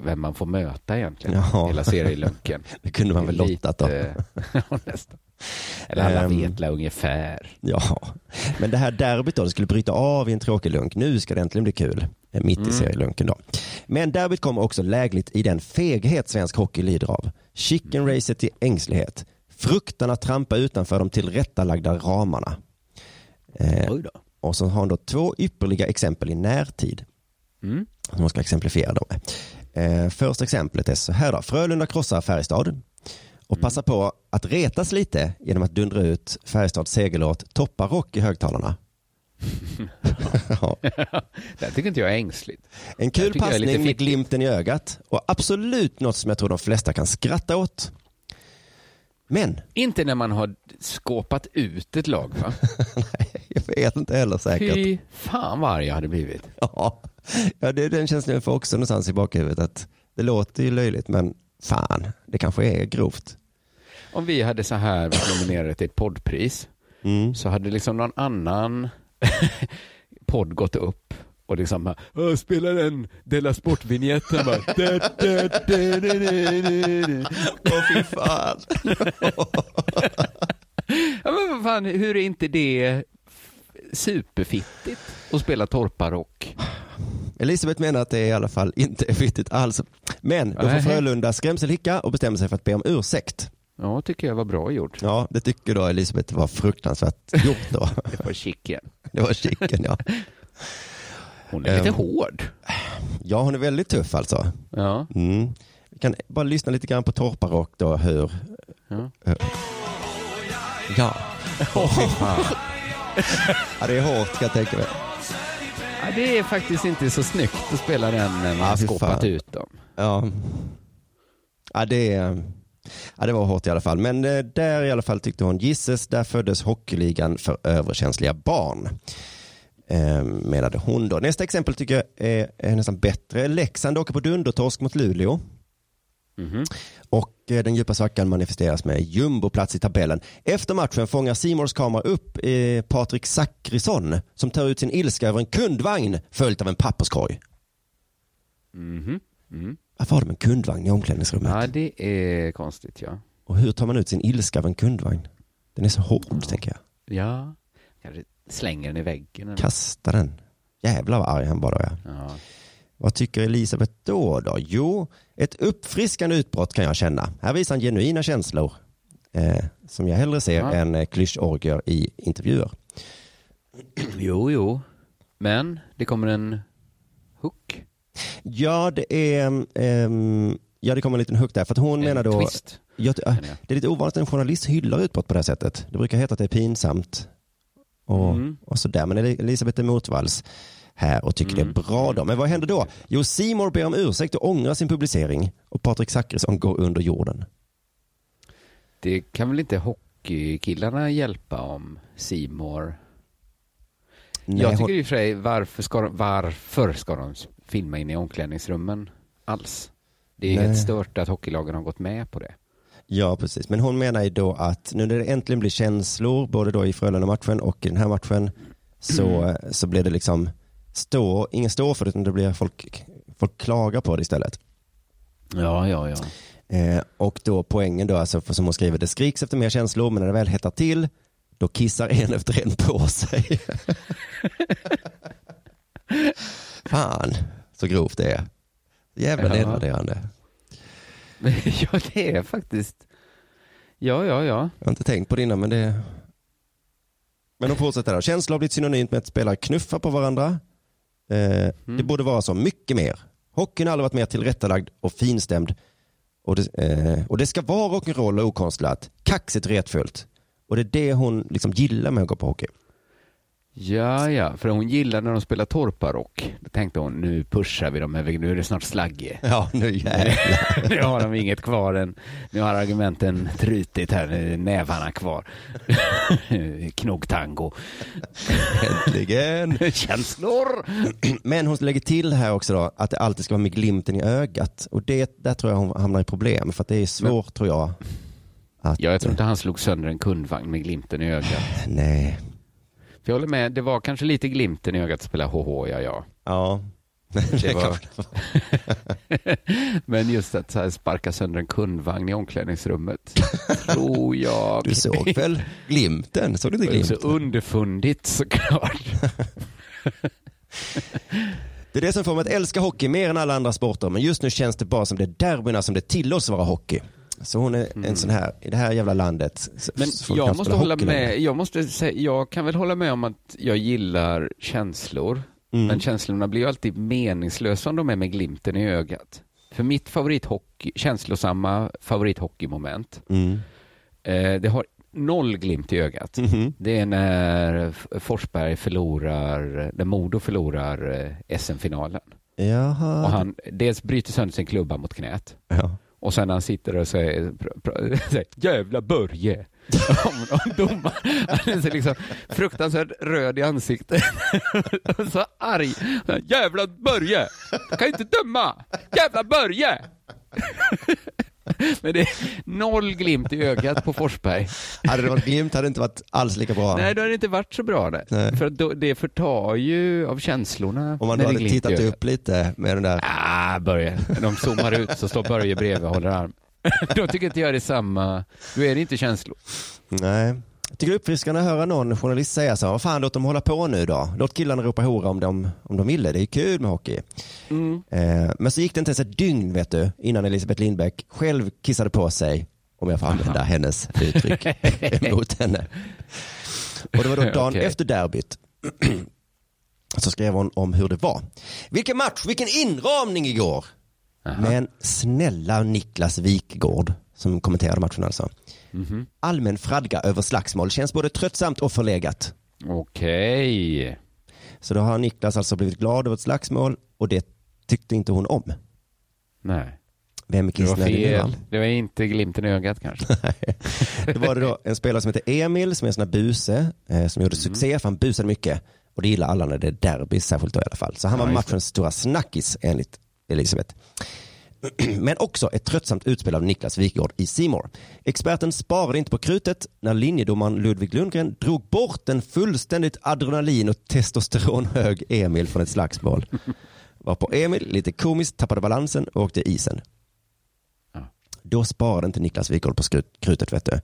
vem man får möta egentligen. Ja. Hela serielunken. [LAUGHS] Det kunde man väl lottat då. [LAUGHS] nästan. Eller alla Ehm. vet ungefär. Ja, men det här derbyt då, det skulle bryta av i en tråkig lunk. Nu ska det äntligen bli kul. eh, Mitt i Mm. serielunken då. Men derbyt kommer också lägligt i den feghet svensk hockey lider av. Chicken racet till ängslighet. Fruktan att trampa utanför de tillrättalagda ramarna. Eh, och så har hon då två ypperliga exempel i närtid. Mm. som man ska exemplifiera dem med. Eh, första exemplet är så här då. Frölunda krossar Färjestad och passar på att retas lite genom att dundra ut Färjestads segerlåt Toppa rock i högtalarna. [LAUGHS] ja. Det tycker inte jag är ängsligt. En kul passning med glimten i ögat och absolut något som jag tror de flesta kan skratta åt. Men, Inte när man har skåpat ut ett lag, va? [LAUGHS] [LAUGHS] jag vet inte heller säkert. Fy fan vad arg jag hade blivit. [LAUGHS] Ja, ja det, den känslan jag får också någonstans i bakhuvudet att det låter ju löjligt men fan, det kanske är grovt. Om vi hade så här varit nominerade till ett poddpris Mm. så hade liksom någon annan [LAUGHS] podd gått upp och liksom bara, "Åh, spela den Della Sport-vinjetten bara. Da, da, da, da, da, da, da. Åh fy fan. Ja, men vad fan, hur är inte det superfittigt att spela torparrock? Elisabeth menar att det i alla fall inte är fittigt alls. Men då får. Frölunda skrämselhicka och bestämmer sig för att be om ursäkt. Ja, tycker jag var bra gjort. Ja, det tycker då Elisabeth var fruktansvärt [LAUGHS] gjort då. Det var chicken. Det var chicken ja. Hon är lite Ehm. hård. Ja, hon är väldigt tuff alltså. Ja. Mm. Vi kan bara lyssna lite grann på Torparock då hur... Ja. Ja. [LAUGHS] Fan. [LAUGHS] ja, det är hårt kan jag tänka mig. Ja, det är faktiskt inte så snyggt att spela den när man har skåpat ut dem. Ja. Ja, det, ja, det var hårt i alla fall. Men eh, där i alla fall tyckte hon, gisses, där föddes hockeyligan för överkänsliga barn. Eh, menade hon då. Nästa exempel tycker jag är, är nästan bättre. Leksand åker på dundertorsk mot Luleå. Mhm. Och eh, den djupa svackan manifesteras med jumboplats i tabellen. Efter matchen fångar Simors kamera upp eh, Patrik Zackrisson som tar ut sin ilska över en kundvagn följt av en papperskorg. Mhm. Mm. Varför har de en kundvagn i omklädningsrummet? Ja, det är konstigt ja. Och hur tar man ut sin ilska av en kundvagn? Den är så hård, tänker jag. Ja, kanske slänger den i väggen. eller- Kasta den. Jävlar vad arg han var då. Ja. Ja. Vad tycker Elisabeth då, då? Jo, ett uppfriskande utbrott kan jag känna. Här visar han genuina känslor. Eh, som jag hellre ser Ja. än eh, klyschorgier i intervjuer. Jo, jo. Men det kommer en hook. Ja, det är... ehm, ja, det kommer en liten hook där. För att hon en menar då... twist. Jag, det är lite ovanligt att en journalist hyllar utbrott på det här sättet. Det brukar heta att det är pinsamt. Och, Mm. och sådär. Men Elisabeth är motvalls här och tycker Mm. det är bra då. Men vad händer då? Jo, Simor ber om ursäkt och ångrar sin publicering. Och Patrik Zackrisson går under jorden. Det kan väl inte hockeykillarna hjälpa om. Nej, Jag tycker i och för sig, varför ska, de, varför ska de filma in i omklädningsrummen alls? Det är Nej. helt stört att hockeylagen har gått med på det. Ja, precis. Men hon menar ju då att nu när det äntligen blir känslor, både då i Frölunda-matchen och i den här matchen, så, så blir det liksom stå, ingen står för det, utan det blir folk, folk klagar på det istället. Ja, ja, ja. Eh, och då poängen då, alltså, för som hon skriver, det skriks efter mer känslor, men när det väl hettar till, då kissar en [LAUGHS] efter en på sig. [LAUGHS] Fan, så grovt det är. Jävla Ja. nedvärderande. [LAUGHS] ja, det är faktiskt... Ja, ja, ja. Jag har inte tänkt på det innan, men det... Men de fortsätter här. Känsla har blivit synonymt med att spelare knuffar på varandra. Eh, Det borde vara så mycket mer. Hockeyn har aldrig varit mer tillrättalagd och finstämd. Och det, eh, och det ska vara rock'n'roll och okonstlat. Kaxigt retfullt. Och det är det hon liksom gillar med att gå på hockey. Ja, ja, för hon gillar när de spelar torparock. Då tänkte hon, nu pushar vi dem, nu är det snart slagge. [LAUGHS] Ja, nu jävlar. [LAUGHS] nu har de inget kvar än. Nu har argumenten trutit här, nu är nävarna kvar. [LAUGHS] Knogtango. Äntligen. Känslor. [CLEARS THROAT] Men hon lägger till här också då att det alltid ska vara med glimten i ögat. Och det, där tror jag hon hamnar i problem. För att det är svårt tror jag. Att, Ja, jag tror inte han slog sönder en kundvagn med glimten i ögat. Nej. För jag håller med, det var kanske lite glimten i ögat att spela HH, ja, ja. Ja. [LAUGHS] Det var... [LAUGHS] Men just att så här sparka sönder en kundvagn i omklädningsrummet, [LAUGHS] tror jag. Du såg väl glimten? Såg du inte Det är så glimten? underfundigt såklart. Det är det som får mig att älska hockey mer än alla andra sporter. Men just nu känns det bara som det är derbyna som det tillåts vara hockey. Så hon är en sån här, i det här jävla landet. Men jag måste hålla med, jag måste säga, jag kan väl hålla med om att jag gillar känslor. Mm. Men känslorna blir ju alltid meningslösa om de är med glimten i ögat. För mitt favorithockey, känslosamma favorithockeymoment, Mm. eh, det har noll glimt i ögat. Mhm. Det är när Forsberg förlorar, när Modo förlorar eh, SM-finalen. Jaha. Och han dels bryter sönder sin klubba mot knät. Ja. Och sen när han sitter och säger, pr- pr- [LAUGHS] säger jävla Börje. [LAUGHS] om, om. [LAUGHS] Han är så liksom fruktansvärt röd i ansiktet. så arg. Jävla Börje! Kan inte döma! Jävla Börje! Men det är noll glimt i ögat på Forsberg. Hade det varit glimt hade det inte varit alls lika bra. Nej, då har det inte varit så bra det. Nej. För då, det förtar ju av känslorna. Om man då hade tittat upp lite med den där. Ah, Börje. De zoomar ut så står Börje bredvid och håller arm. [LAUGHS] Då tycker inte jag det är samma. Då är det inte känslor. Nej. Jag tycker det är uppfriskande att höra någon journalist säga så här, vad fan låt dem hålla på nu då. Låt killarna ropa hora om de, om de ville, det är kul med hockey. Mm. Eh, men så gick det inte ens ett dygn vet du, innan Elisabeth Lindbäck själv kissade på sig, om jag får använda hennes uttryck, [LAUGHS] mot henne. Och det var då dagen Okej. efter derbyt. Så skrev hon om hur det var. Vilken match, vilken inramning igår. Aha. Men snälla Niklas Wikgård, som kommenterade matchen alltså. Mhm. Allmän fradga över slagsmål känns både tröttsamt och förlegat. Okej. Så då har Niklas alltså blivit glad över ett slagsmål och det tyckte inte hon om. Nej, Vem är det var kissnödig nu. Det var inte glimten i ögat kanske. [LAUGHS] Då var det då en spelare som heter Emil som är en sån här buse eh, som gjorde succé för han busade mycket och det gillar alla när det är derby särskilt då i alla fall. Så han var Ja, det. matchens stora snackis enligt Elisabeth. [CLEARS THROAT] Men också ett tröttsamt utspel av Niklas Wikgård i Simor. Experten sparade inte på krutet när linjedomaren Ludvig Lundgren drog bort en fullständigt adrenalin och testosteronhög Emil från ett slagsmål. [LAUGHS] Varpå Emil lite komiskt tappade balansen och åkte isen. Ja. Då sparade inte Niklas Wikgård på skrut- krutet vet du.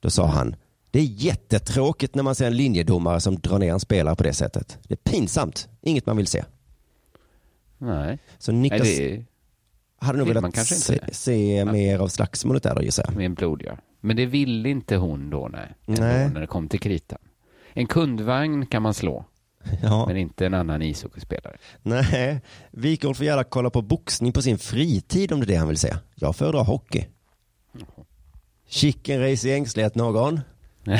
Då sa han, det är jättetråkigt när man ser en linjedomare som drar ner en spelare på det sättet. Det är pinsamt, inget man vill se. Nej, Så Nej Niklas det hade nog velat kanske se, inte. se mer av slagsmålet där då gissar jag. med en blod ja. Men det ville inte hon då, nej. Nej. När det kom till kritan. En kundvagn kan man slå, [LAUGHS] Ja. men inte en annan ishockeyspelare. Nej, Wikgård får gärna kolla på boxning på sin fritid om det är det han vill se. Jag föredrar hockey. Chicken race i ängslighet någon? [LAUGHS]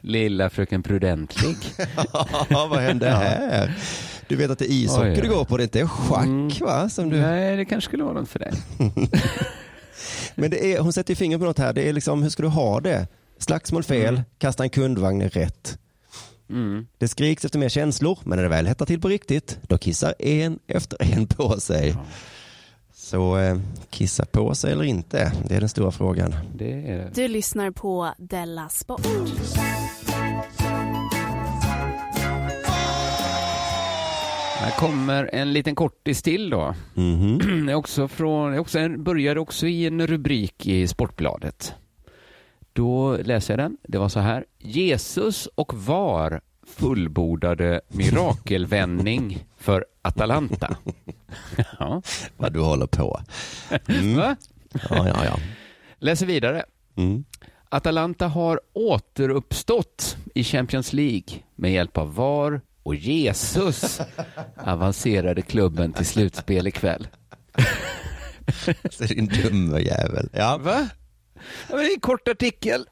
Lilla fröken Prudentlig. [LAUGHS] Ja, vad hände här? Du vet att det är ishockey Oj, du går på, det är inte schack Mm. va? Som du... Nej, det kanske skulle vara något för dig. [LAUGHS] Men det är, hon sätter ju fingret på något här, det är liksom, hur ska du ha det? Slagsmål fel, Mm. kasta en kundvagn rätt. Mm. Det skriks efter mer känslor, men när det väl hettar till på riktigt, då kissar en efter en på sig. Ja. Så eh, kissa på sig eller inte, det är den stora frågan. Det är. Du lyssnar på Della Sport. Här kommer en liten kortis till då. Mhm. [CLEARS THROAT] Det är också från, också en, började också i en rubrik i Sportbladet. Då läser jag den. Det var så här. Jesus och VAR fullbordade mirakelvändning för Atalanta. [LAUGHS] ja. Vad du håller på. Mm. Va? Ja, ja, ja. Läser vidare. Mm. Atalanta har återuppstått i Champions League med hjälp av VAR och Jesus avancerade klubben till slutspel ikväll. Så din dumme jävel. Ja. Va? Ja, det är en kort artikel,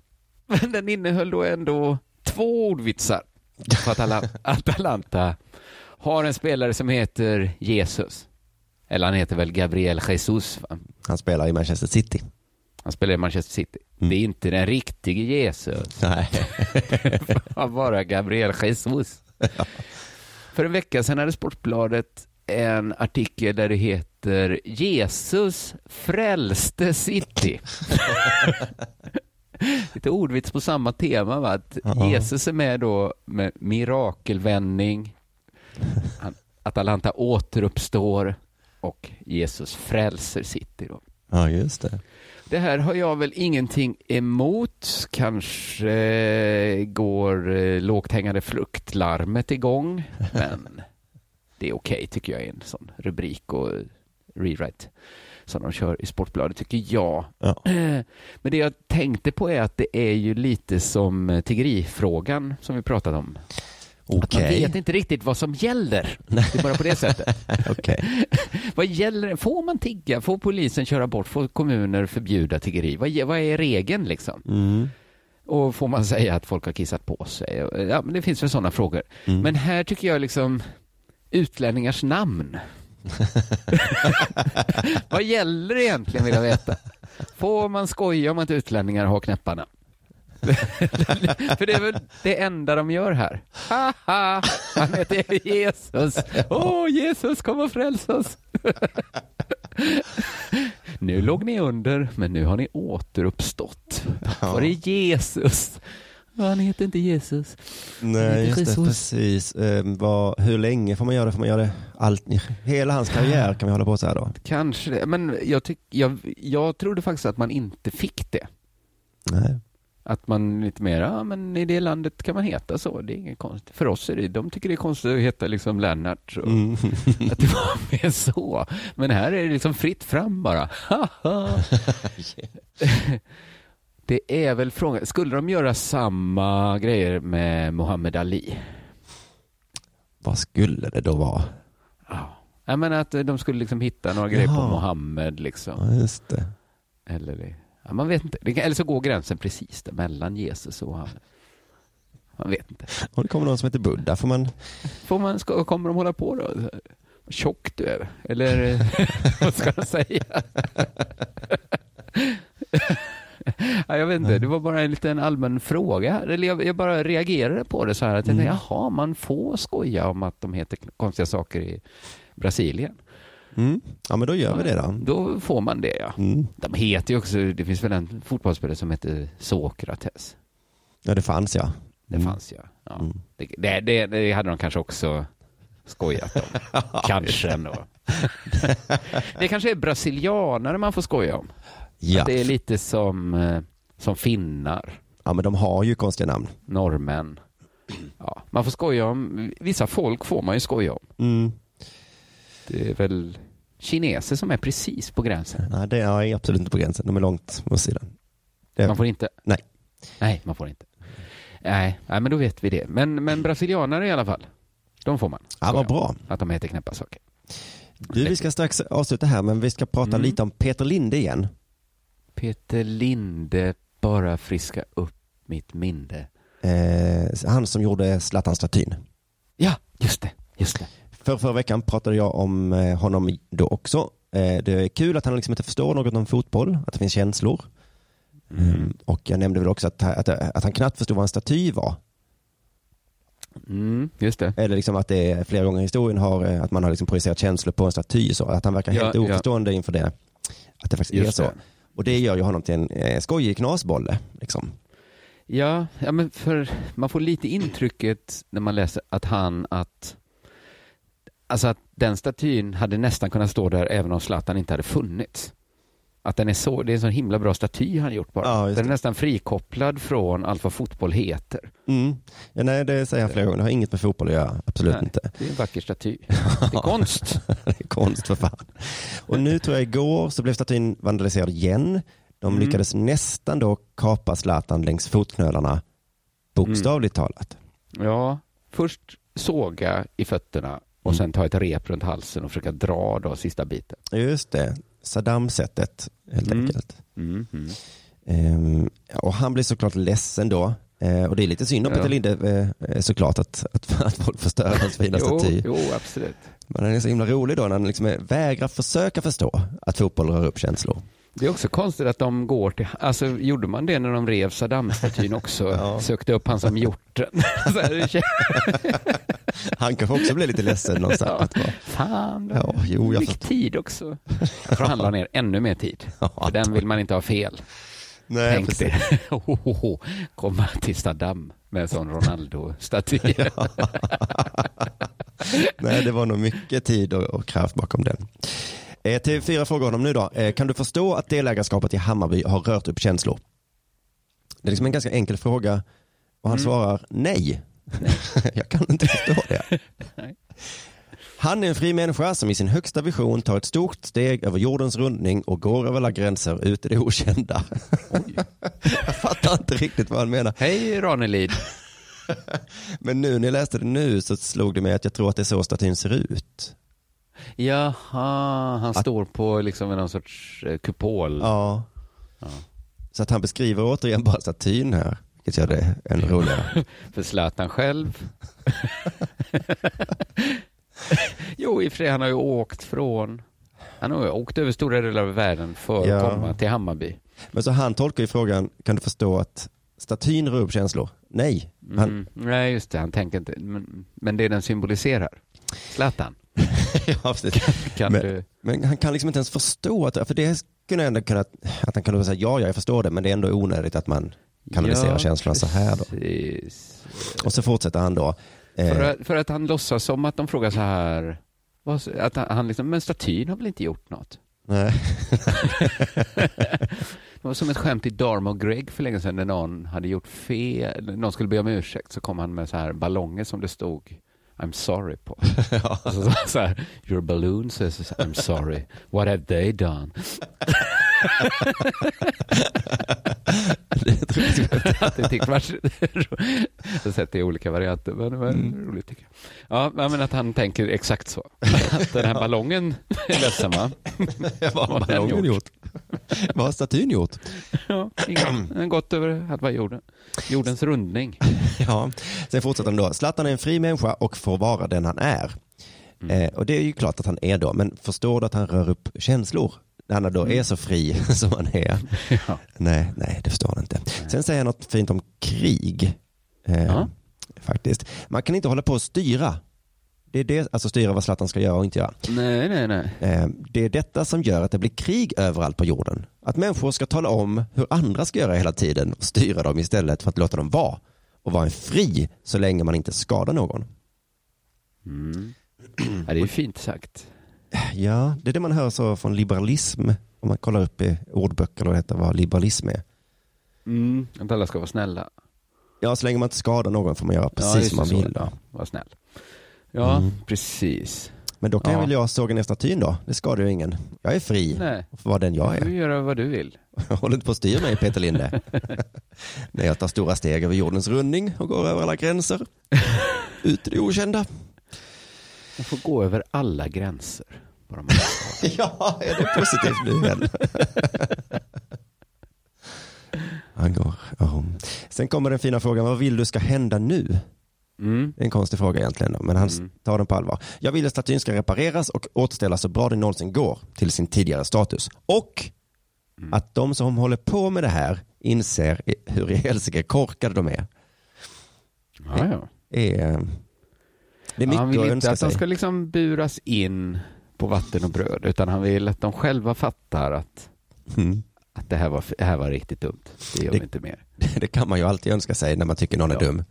men den innehöll då ändå två ordvitsar. Att Ala- [LAUGHS] Atalanta har en spelare som heter Jesus. Eller han heter väl Gabriel Jesus. Va? Han spelar i Manchester City. Han spelar i Manchester City. Mm. Det är inte den riktige Jesus. Nej. Han [LAUGHS] bara Gabriel Jesus. [LAUGHS] För en vecka sedan hade Sportbladet en artikel där det heter Jesus frälste City. [LAUGHS] Lite ordvits på samma tema, va? att Ja. Jesus är med då med mirakelvändning, Atalanta återuppstår och Jesus frälser City. Då. Ja, just det. Det här har jag väl ingenting emot. Kanske går eh, lågt hängande fruktlarmet igång, [LAUGHS] men det är okej tycker jag i en sån rubrik och rewrite som de kör i Sportbladet tycker jag. Ja. [CLEARS THROAT] Men det jag tänkte på är att det är ju lite som tiggerifrågan som vi pratade om. Att man vet inte riktigt vad som gäller. Det är bara på det sättet. [LAUGHS] Okej. [LAUGHS] Vad gäller Får man tigga? Får polisen köra bort? Får kommuner förbjuda tiggeri? Vad, vad är regeln liksom? Mm. Och får man säga att folk har kissat på sig? Ja, men det finns väl sådana frågor. Mm. Men här tycker jag liksom utlänningars namn. [LAUGHS] vad gäller egentligen vill jag veta. Får man skoja om att utlänningar har knäpparna? [LAUGHS] För det är väl det enda de gör här. Haha, han heter Jesus. Åh, Jesus kom och fräls oss. [LAUGHS] Nu låg ni under, men nu har ni återuppstått. Var det Jesus? Han heter inte Jesus. Nej, just det, precis. Eh, vad, hur länge får man göra det? Får man göra det allt, hela hans karriär kan vi hålla på så här då? Kanske det, men jag, tyck, jag, jag trodde faktiskt att man inte fick det. Nej. Att man lite mer, ja men i det landet kan man heta så, det är inget konstigt. För oss är det, de tycker det är konstigt att heta liksom Lennart. Och Mm. [LAUGHS] Att det var mer så. Men här är det liksom fritt fram bara. [LAUGHS] [LAUGHS] Det är väl frågan, skulle de göra samma grejer med Muhammad Ali? Vad skulle det då vara? Ja. Jag menar att de skulle liksom hitta några grejer på Jaha. Mohammed liksom. Ja, just det. Eller, det- ja, man vet inte. Eller så går gränsen precis där mellan Jesus och Mohammed. Man vet inte. Om det kommer någon som heter Buddha får man... Får man, ska, kommer de hålla på då? Vad tjock du är. Eller [LAUGHS] vad ska de säga? [LAUGHS] ja, jag vet inte, det var bara en liten allmän fråga. Eller jag, jag bara reagerade på det så här. Att jag Mm. tänkte, jaha, man får skoja om att de heter konstiga saker i Brasilien. Mm. Ja, men då gör vi det då. Då får man det, ja. Mm. De heter ju också, det finns väl en fotbollsspelare som heter Sokrates. Ja, det fanns ja. Det Mm. fanns ja. ja. Mm. Det, det, det, det hade de kanske också skojat om. [LAUGHS] kanske ändå. [LAUGHS] det kanske är brasilianare man får skoja om. Ja. Att Det är lite som, eh, som finnar, ja, men de har ju konstiga namn. norrmän. Ja, man får skoja om, vissa folk får man ju skoja om. Mm. Det är väl kineser som är precis på gränsen. Nej, det är absolut inte på gränsen. De är långt på sidan. Det- Man får inte? Nej. Nej, man får inte. Nej, nej men då vet vi det. Men, men brasilianare i alla fall, de får man. Ja, vad bra. Att de heter knäppa saker. Du, vi ska strax avsluta här, men vi ska prata Mm. lite om Peter Linde igen. Peter Linde, bara friska upp mitt minne. Eh, han som gjorde Zlatan-statyn. Ja, just det, just det. För förra veckan pratade jag om eh, honom då också. Eh, det är kul att han liksom inte förstår något om fotboll, att det finns känslor. Mm. Och jag nämnde väl också att, att, att han knappt förstod vad en staty var. Mm, just det. Eller liksom att det är flera gånger i historien har, eh, att man har liksom projicerat känslor på en staty. Så att han verkar Ja, helt ja. oförstående inför det. Att det faktiskt är Just så. det. Och det gör ju honom till en eh, skojig knasbolle. Liksom. Ja, ja, men för man får lite intrycket när man läser att han, att alltså att den statyn hade nästan kunnat stå där även om Zlatan inte hade funnits. Att den är så, det är en så himla bra staty han gjort bara. Ja, den är det. nästan frikopplad från allt vad fotboll heter. Mm. Ja, nej, det säger han flera gånger. Det har inget med fotboll att göra. Absolut Nej. inte. Det är en vacker staty. [LAUGHS] Det är konst. [LAUGHS] det är konst för fan. Och nu tror jag igår så blev statyn vandaliserad igen. De Mm. lyckades nästan då kapa Zlatan längs fotknölarna. Bokstavligt talat. Ja, först såga i fötterna och Mm. sen ta ett rep runt halsen och försöka dra då sista biten. Just det. Saddam-sättet helt Mm. enkelt. Mm, mm. Ehm, och han blir såklart ledsen då. Eh, och det är lite synd om Ja. Peter Linde eh, såklart att, att, [LAUGHS] att folk förstör hans fina [LAUGHS] Jo, staty. jo, absolut. Men han är så himla rolig då när han liksom vägrar försöka förstå att fotboll rör upp känslor. Det är också konstigt att de går till, alltså gjorde man det när de rev Saddam-statyn också? [LAUGHS] Ja. Sökte upp han som hjorten. [LAUGHS] Han kanske också blir lite ledsen någonstans. Ja. Att bara, Fan, Ja, jo, jag mycket förstår. tid också. Jag tror han la ner ännu mer tid. [LAUGHS] För den vill man inte ha fel. nej, Tänk precis. det. [LAUGHS] Hohoho. Komma till Saddam med en sån Ronaldo-staty. Nej, det var nog mycket tid och, och kraft bakom den. Eh, till fyra frågor honom nu då. Eh, kan du förstå att delägarskapet i Hammarby har rört upp känslor? Det är liksom en ganska enkel fråga och han Mm. svarar nej. [LAUGHS] Jag kan inte förstå det. [LAUGHS] Han är en fri människa som i sin högsta vision tar ett stort steg över jordens rundning och går över alla gränser ut i det okända. [LAUGHS] Jag fattar inte riktigt vad han menar. Hej Ranelid. Men nu när jag läste det nu så slog det mig att jag tror att det är så statyn ser ut. Jaha, han står på liksom någon sorts eh, kupol. Ja. Ja. Så att han beskriver återigen bara statyn här, vilket gör det ännu roligare. [LAUGHS] För Zlatan själv. [LAUGHS] jo, i och för sig, han har ju åkt från... Han har ju åkt över stora delar av världen för Ja. att komma till Hammarby. Men så han tolkar ju frågan, kan du förstå att statyn rör upp känslor? Nej. Han, Mm. Nej, just det, han tänker inte. Men, men det den symboliserar. Zlatan, [LAUGHS] ja, precis. kan Men- du... Men han kan liksom inte ens förstå att, för det skulle ändå kunna, att han kan säga ja, ja, jag förstår det, men det är ändå onödigt att man kanaliserar Ja, känslorna så här då. precis. Och så fortsätter han då. Eh, För, att, för att han låtsas som att de frågar så här... Att han, liksom, men statyn har väl inte gjort något? nej. [LAUGHS] Det var som ett skämt i Dharma och Greg för länge sedan när någon hade gjort fel, någon skulle be om ursäkt så kom han med så här ballonger som det stod I'm sorry på. ja. [LAUGHS] Så, så, så här, Your balloon says I'm sorry. What have they done? [LAUGHS] det tror jag. det tyckte var Jag har sett det i olika varianter, men det var Mm. roligt tycker jag. Ja, men att han tänker exakt så. Att den här ballongen är ledsen va? [LAUGHS] Vad har ballongen gjort? gjort? Vad har statyn gjort? Ja. Den har gått över halva jorden. Jordens rundning. [LAUGHS] Ja, sen fortsätter han då. Zlatan är en fri människa och får vara den han är. Mm. Eh, och det är ju klart att han är då, men förstår du att han rör upp känslor? När han då Mm. är så fri [LAUGHS] som han är. Ja. Nej, nej, det förstår han inte. Sen säger han något fint om krig. Eh, Ja. Faktiskt. Man kan inte hålla på att styra. Det är det, alltså styra vad Zlatan ska göra och inte göra. Nej, nej, nej. Eh, det är detta som gör att det blir krig överallt på jorden. Att människor ska tala om hur andra ska göra hela tiden och styra dem istället för att låta dem vara. Och vara en fri så länge man inte skadar någon. Mm. Ja, det är fint sagt. Ja, det är det man hör så från liberalism. Om man kollar upp i ordböcker och heter vad liberalism är. Mm. Att alla ska vara snälla. Ja, så länge man inte skadar någon får man göra ja, precis just som man vill. Då. Ja, var snäll. Ja, Mm. precis. Men då kan Ja. väl jag såga ner statyn då? Det skadar ju ingen. Jag är fri Nej, och får vara den jag du får är. göra vad du vill. [LAUGHS] Håller inte på att styra mig Peter Linde. [LAUGHS] När jag tar stora steg över jordens rundning och går över alla gränser. Ut i det okända. Man får gå över alla gränser. Bara man ska. Ja, är det positivt nu igen? Han går. ja. Sen kommer den fina frågan, vad vill du ska hända nu? Mm. Det är en konstig fråga egentligen, men han Mm. tar den på allvar. Jag vill att statyn ska repareras och återställas så bra det någonsin går till sin tidigare status. Och Mm. att de som håller på med det här inser hur i helsike korkade de är. Ja, ja. är eh, det är mycket han vill att inte att de sig. ska liksom buras in på vatten och bröd, utan han vill att de själva fattar att, Mm. att det, här var, det här var riktigt dumt. Det gör Det- vi inte mer. [LAUGHS] Det kan man ju alltid önska sig när man tycker någon är Ja. dum.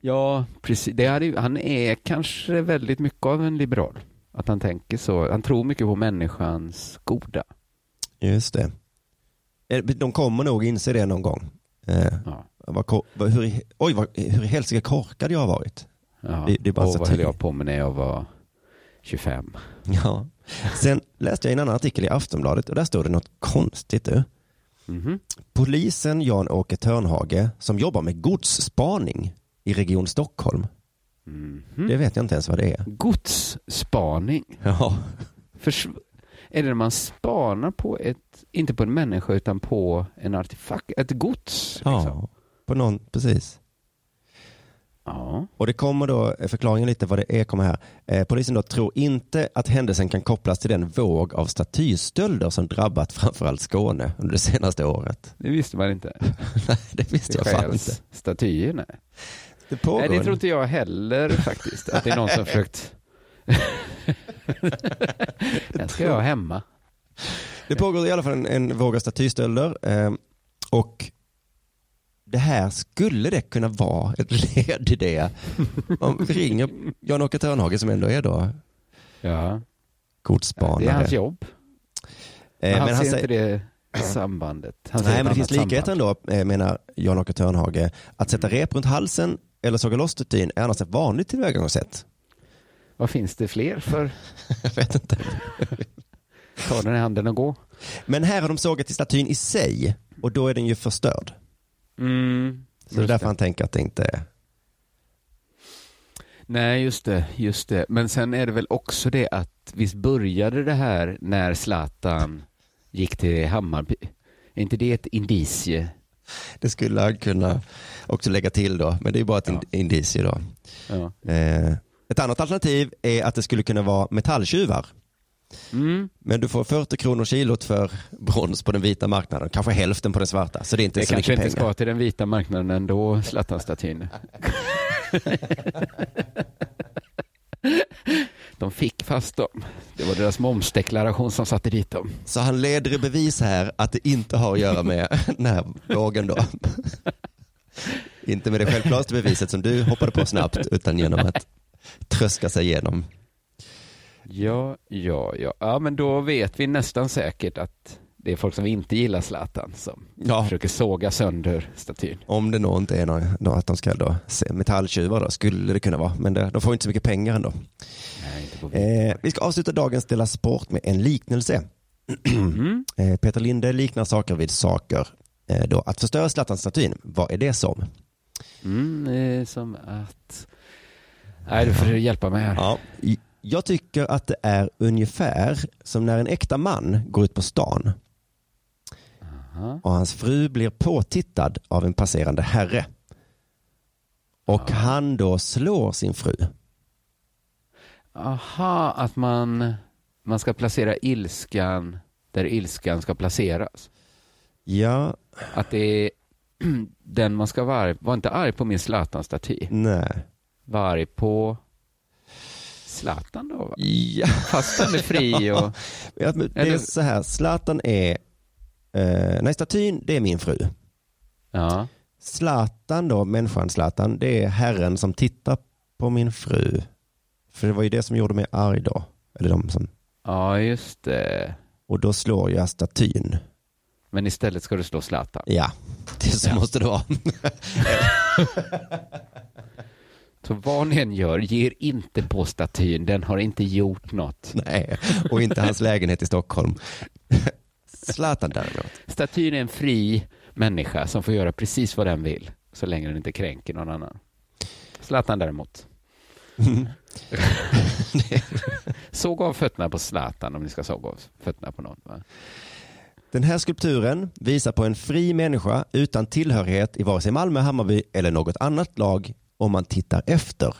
Ja, precis. Det ju- han är kanske väldigt mycket av en liberal. Att han tänker så. Han tror mycket på människans goda. Just det. Eh, De kommer nog inse det någon gång. Eh, Ja. vad, vad, hur, oj, vad, hur helsike korkad jag har varit. Ja. Det- det är bara och så vad höll jag på med när jag var 25? Ja. Sen läste jag en annan artikel i Aftonbladet och där står det något konstigt. Du. Mhm. Polisen Jan-Åke Törnhage som jobbar med godsspaning i Region Stockholm. Mhm. Det vet jag inte ens vad det är. Godsspaning. Ja, Förs- är det när man spanar på ett, inte på en människa utan på en artefakt, ett gods? Liksom. ja. på någon, precis. Ja. Och det kommer då, eh, förklaringen lite vad det är kommer här. Eh, polisen då tror inte att händelsen kan kopplas till den våg av statystölder som drabbat framförallt Skåne under det senaste året. Det visste man inte. [LAUGHS] Nej, det visste jag fan inte. statyer, nej. Det pågår, Nej, det tror inte jag heller faktiskt. Att det är någon som [LAUGHS] försökt... [LAUGHS] Den ska jag ha hemma. det pågår i alla fall en, en våg av statystölder. Eh, och det här skulle det kunna vara ett led i det. Om vi ringer Jan-Åke Törnhage som ändå är då Ja, kortspanare. det är hans jobb. Eh, Men han men han ser inte det sambandet. Han Nej, men det finns likheter ändå, eh, menar Jan-Åke Törnhage. Att sätta rep runt halsen eller såga loss statyn är annars ett vanligt tillvägagångssätt. Vad finns det fler för? [LAUGHS] Jag vet inte. Ta den i handen och gå. Men här har de sågat i statyn i sig och då är den ju förstörd. Mm. Så det är därför han tänker att det inte är... Nej, just det, just det. Men sen är det väl också det att visst började det här när Zlatan gick till Hammarby? Är inte det ett indicie? Det skulle han kunna också lägga till då, men det är bara ett Ja. indicie då. Ja. Eh, ett annat alternativ är att det skulle kunna vara metalltjuvar. Mm. Men du får 40 kronor kilot för brons på den vita marknaden, kanske hälften på den svarta, så det är inte Det så kanske mycket inte pengar. ska till den vita marknaden ändå, Zlatan-statyn. [LAUGHS] De fick fast dem. Det var deras momsdeklaration som satte dit dem. Så han leder i bevis här att det inte har att göra med [LAUGHS] den här vågen då. inte med det självklaraste beviset som du hoppade på snabbt, utan genom att tröska sig igenom. Ja, ja, ja. Ja, men då vet vi nästan säkert att det är folk som inte gillar Zlatan som Ja. försöker såga sönder statyn. Om det nog inte är någon, nå- att de ska då metalltjuvar då, skulle det kunna vara. Men det, de får inte så mycket pengar ändå. Nej, Eh, vi ska avsluta dagens Dela Sport med en liknelse. mm. [CLEARS THROAT] Eh, Peter Linde liknar saker vid saker. Eh, då, att förstöra Zlatan-statyn, vad är det som? Mm, som att... Nej, du får hjälpa mig här. Ja, jag tycker att det är ungefär som när en äkta man går ut på stan Aha. och hans fru blir påtittad av en passerande herre. Och Ja. han då slår sin fru. Aha, att man, man ska placera ilskan där ilskan ska placeras. Ja, Att det är [CLEARS THROAT] den man ska vara arg Var inte arg på min Zlatan-staty. nej. Var arg på Zlatan då? Va? Ja. Fast han är fri [LAUGHS] och... Ja, Det är Eller- så här, Zlatan är, eh, nej statyn det är min fru. Ja, Zlatan då, människan Zlatan, det är herren som tittar på min fru. För det var ju det som gjorde mig arg då. Eller de som, ja just det. och då slår jag statyn. Men istället ska du slå Zlatan. Ja, det så Ja. måste det vara. [LAUGHS] Så vad ni än gör, ger inte på statyn. Den har inte gjort något. Nej, och inte hans lägenhet i Stockholm. Zlatan däremot. Statyn är en fri människa som får göra precis vad den vill. Så länge den inte kränker någon annan. Zlatan däremot. [LAUGHS] Såg av fötterna på Zlatan om ni ska såga av fötterna på någon. Va? Den här skulpturen visar på en fri människa utan tillhörighet i vare sig Malmö, Hammarby eller något annat lag om man tittar efter.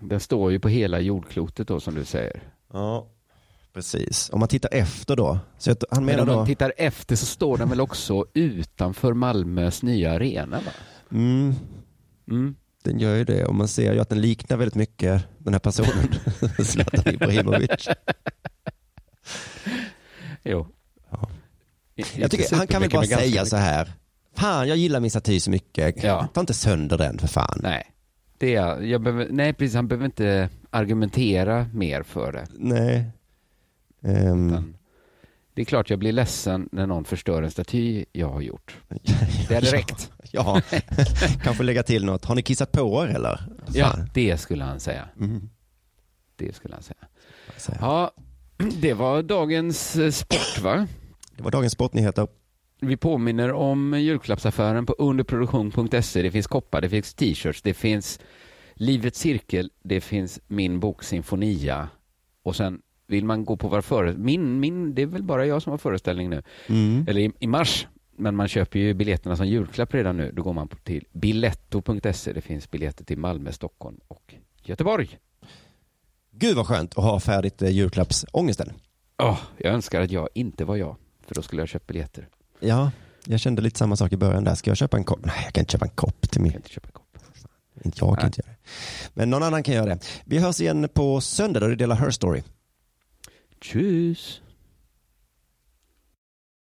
Den står ju på hela jordklotet då som du säger. Ja, precis. Om man tittar efter då. Så att han Men menar om då... man tittar efter så står den väl också utanför Malmös nya arena va? Mm, Mm. den gör ju det och man ser ju att den liknar väldigt mycket den här personen, [LAUGHS] Zlatan Ibrahimovic. Jo. Ja. Jag tycker han kan väl bara men säga mycket. så här. Fan, jag gillar min staty så mycket. Ja. Ta inte sönder den för fan. Nej. Det är, jag behöver, nej, precis. Han behöver inte argumentera mer för det. Nej. Utan det är klart jag blir ledsen när någon förstör en staty jag har gjort. [LAUGHS] Det hade räckt. Ja, [LAUGHS] kanske lägga till något. Har ni kissat på er eller? Ja, Fan. det skulle han säga. Mm. Det skulle han säga. Ja, [CLEARS THROAT] det var dagens sport va? Det var dagens sportnyheter. Vi påminner om julklappsaffären på underproduktion.se. Det finns koppar, det finns t-shirts, det finns Livets cirkel, det finns min bok Sinfonia. Och sen vill man gå på vår föreställning, min, min, det är väl bara jag som har föreställning nu. Mm. Eller i, i mars men man köper ju biljetterna som julklapp redan nu. Då går man till biletto.se. Det finns biljetter till Malmö, Stockholm och Göteborg. Gud vad skönt att ha färdigt eh, julklappsångesten. Åh, jag önskar att jag inte var jag, för då skulle jag köpt biljetter. Ja, jag kände lite samma sak i början där. Ska jag köpa en kopp? Nej, jag kan inte köpa en kopp till Jag min. kan inte köpa en kopp. Inte jag kan inte göra det. Men någon annan kan göra det. Vi hörs igen på söndag då det delar Her Story. Tjus!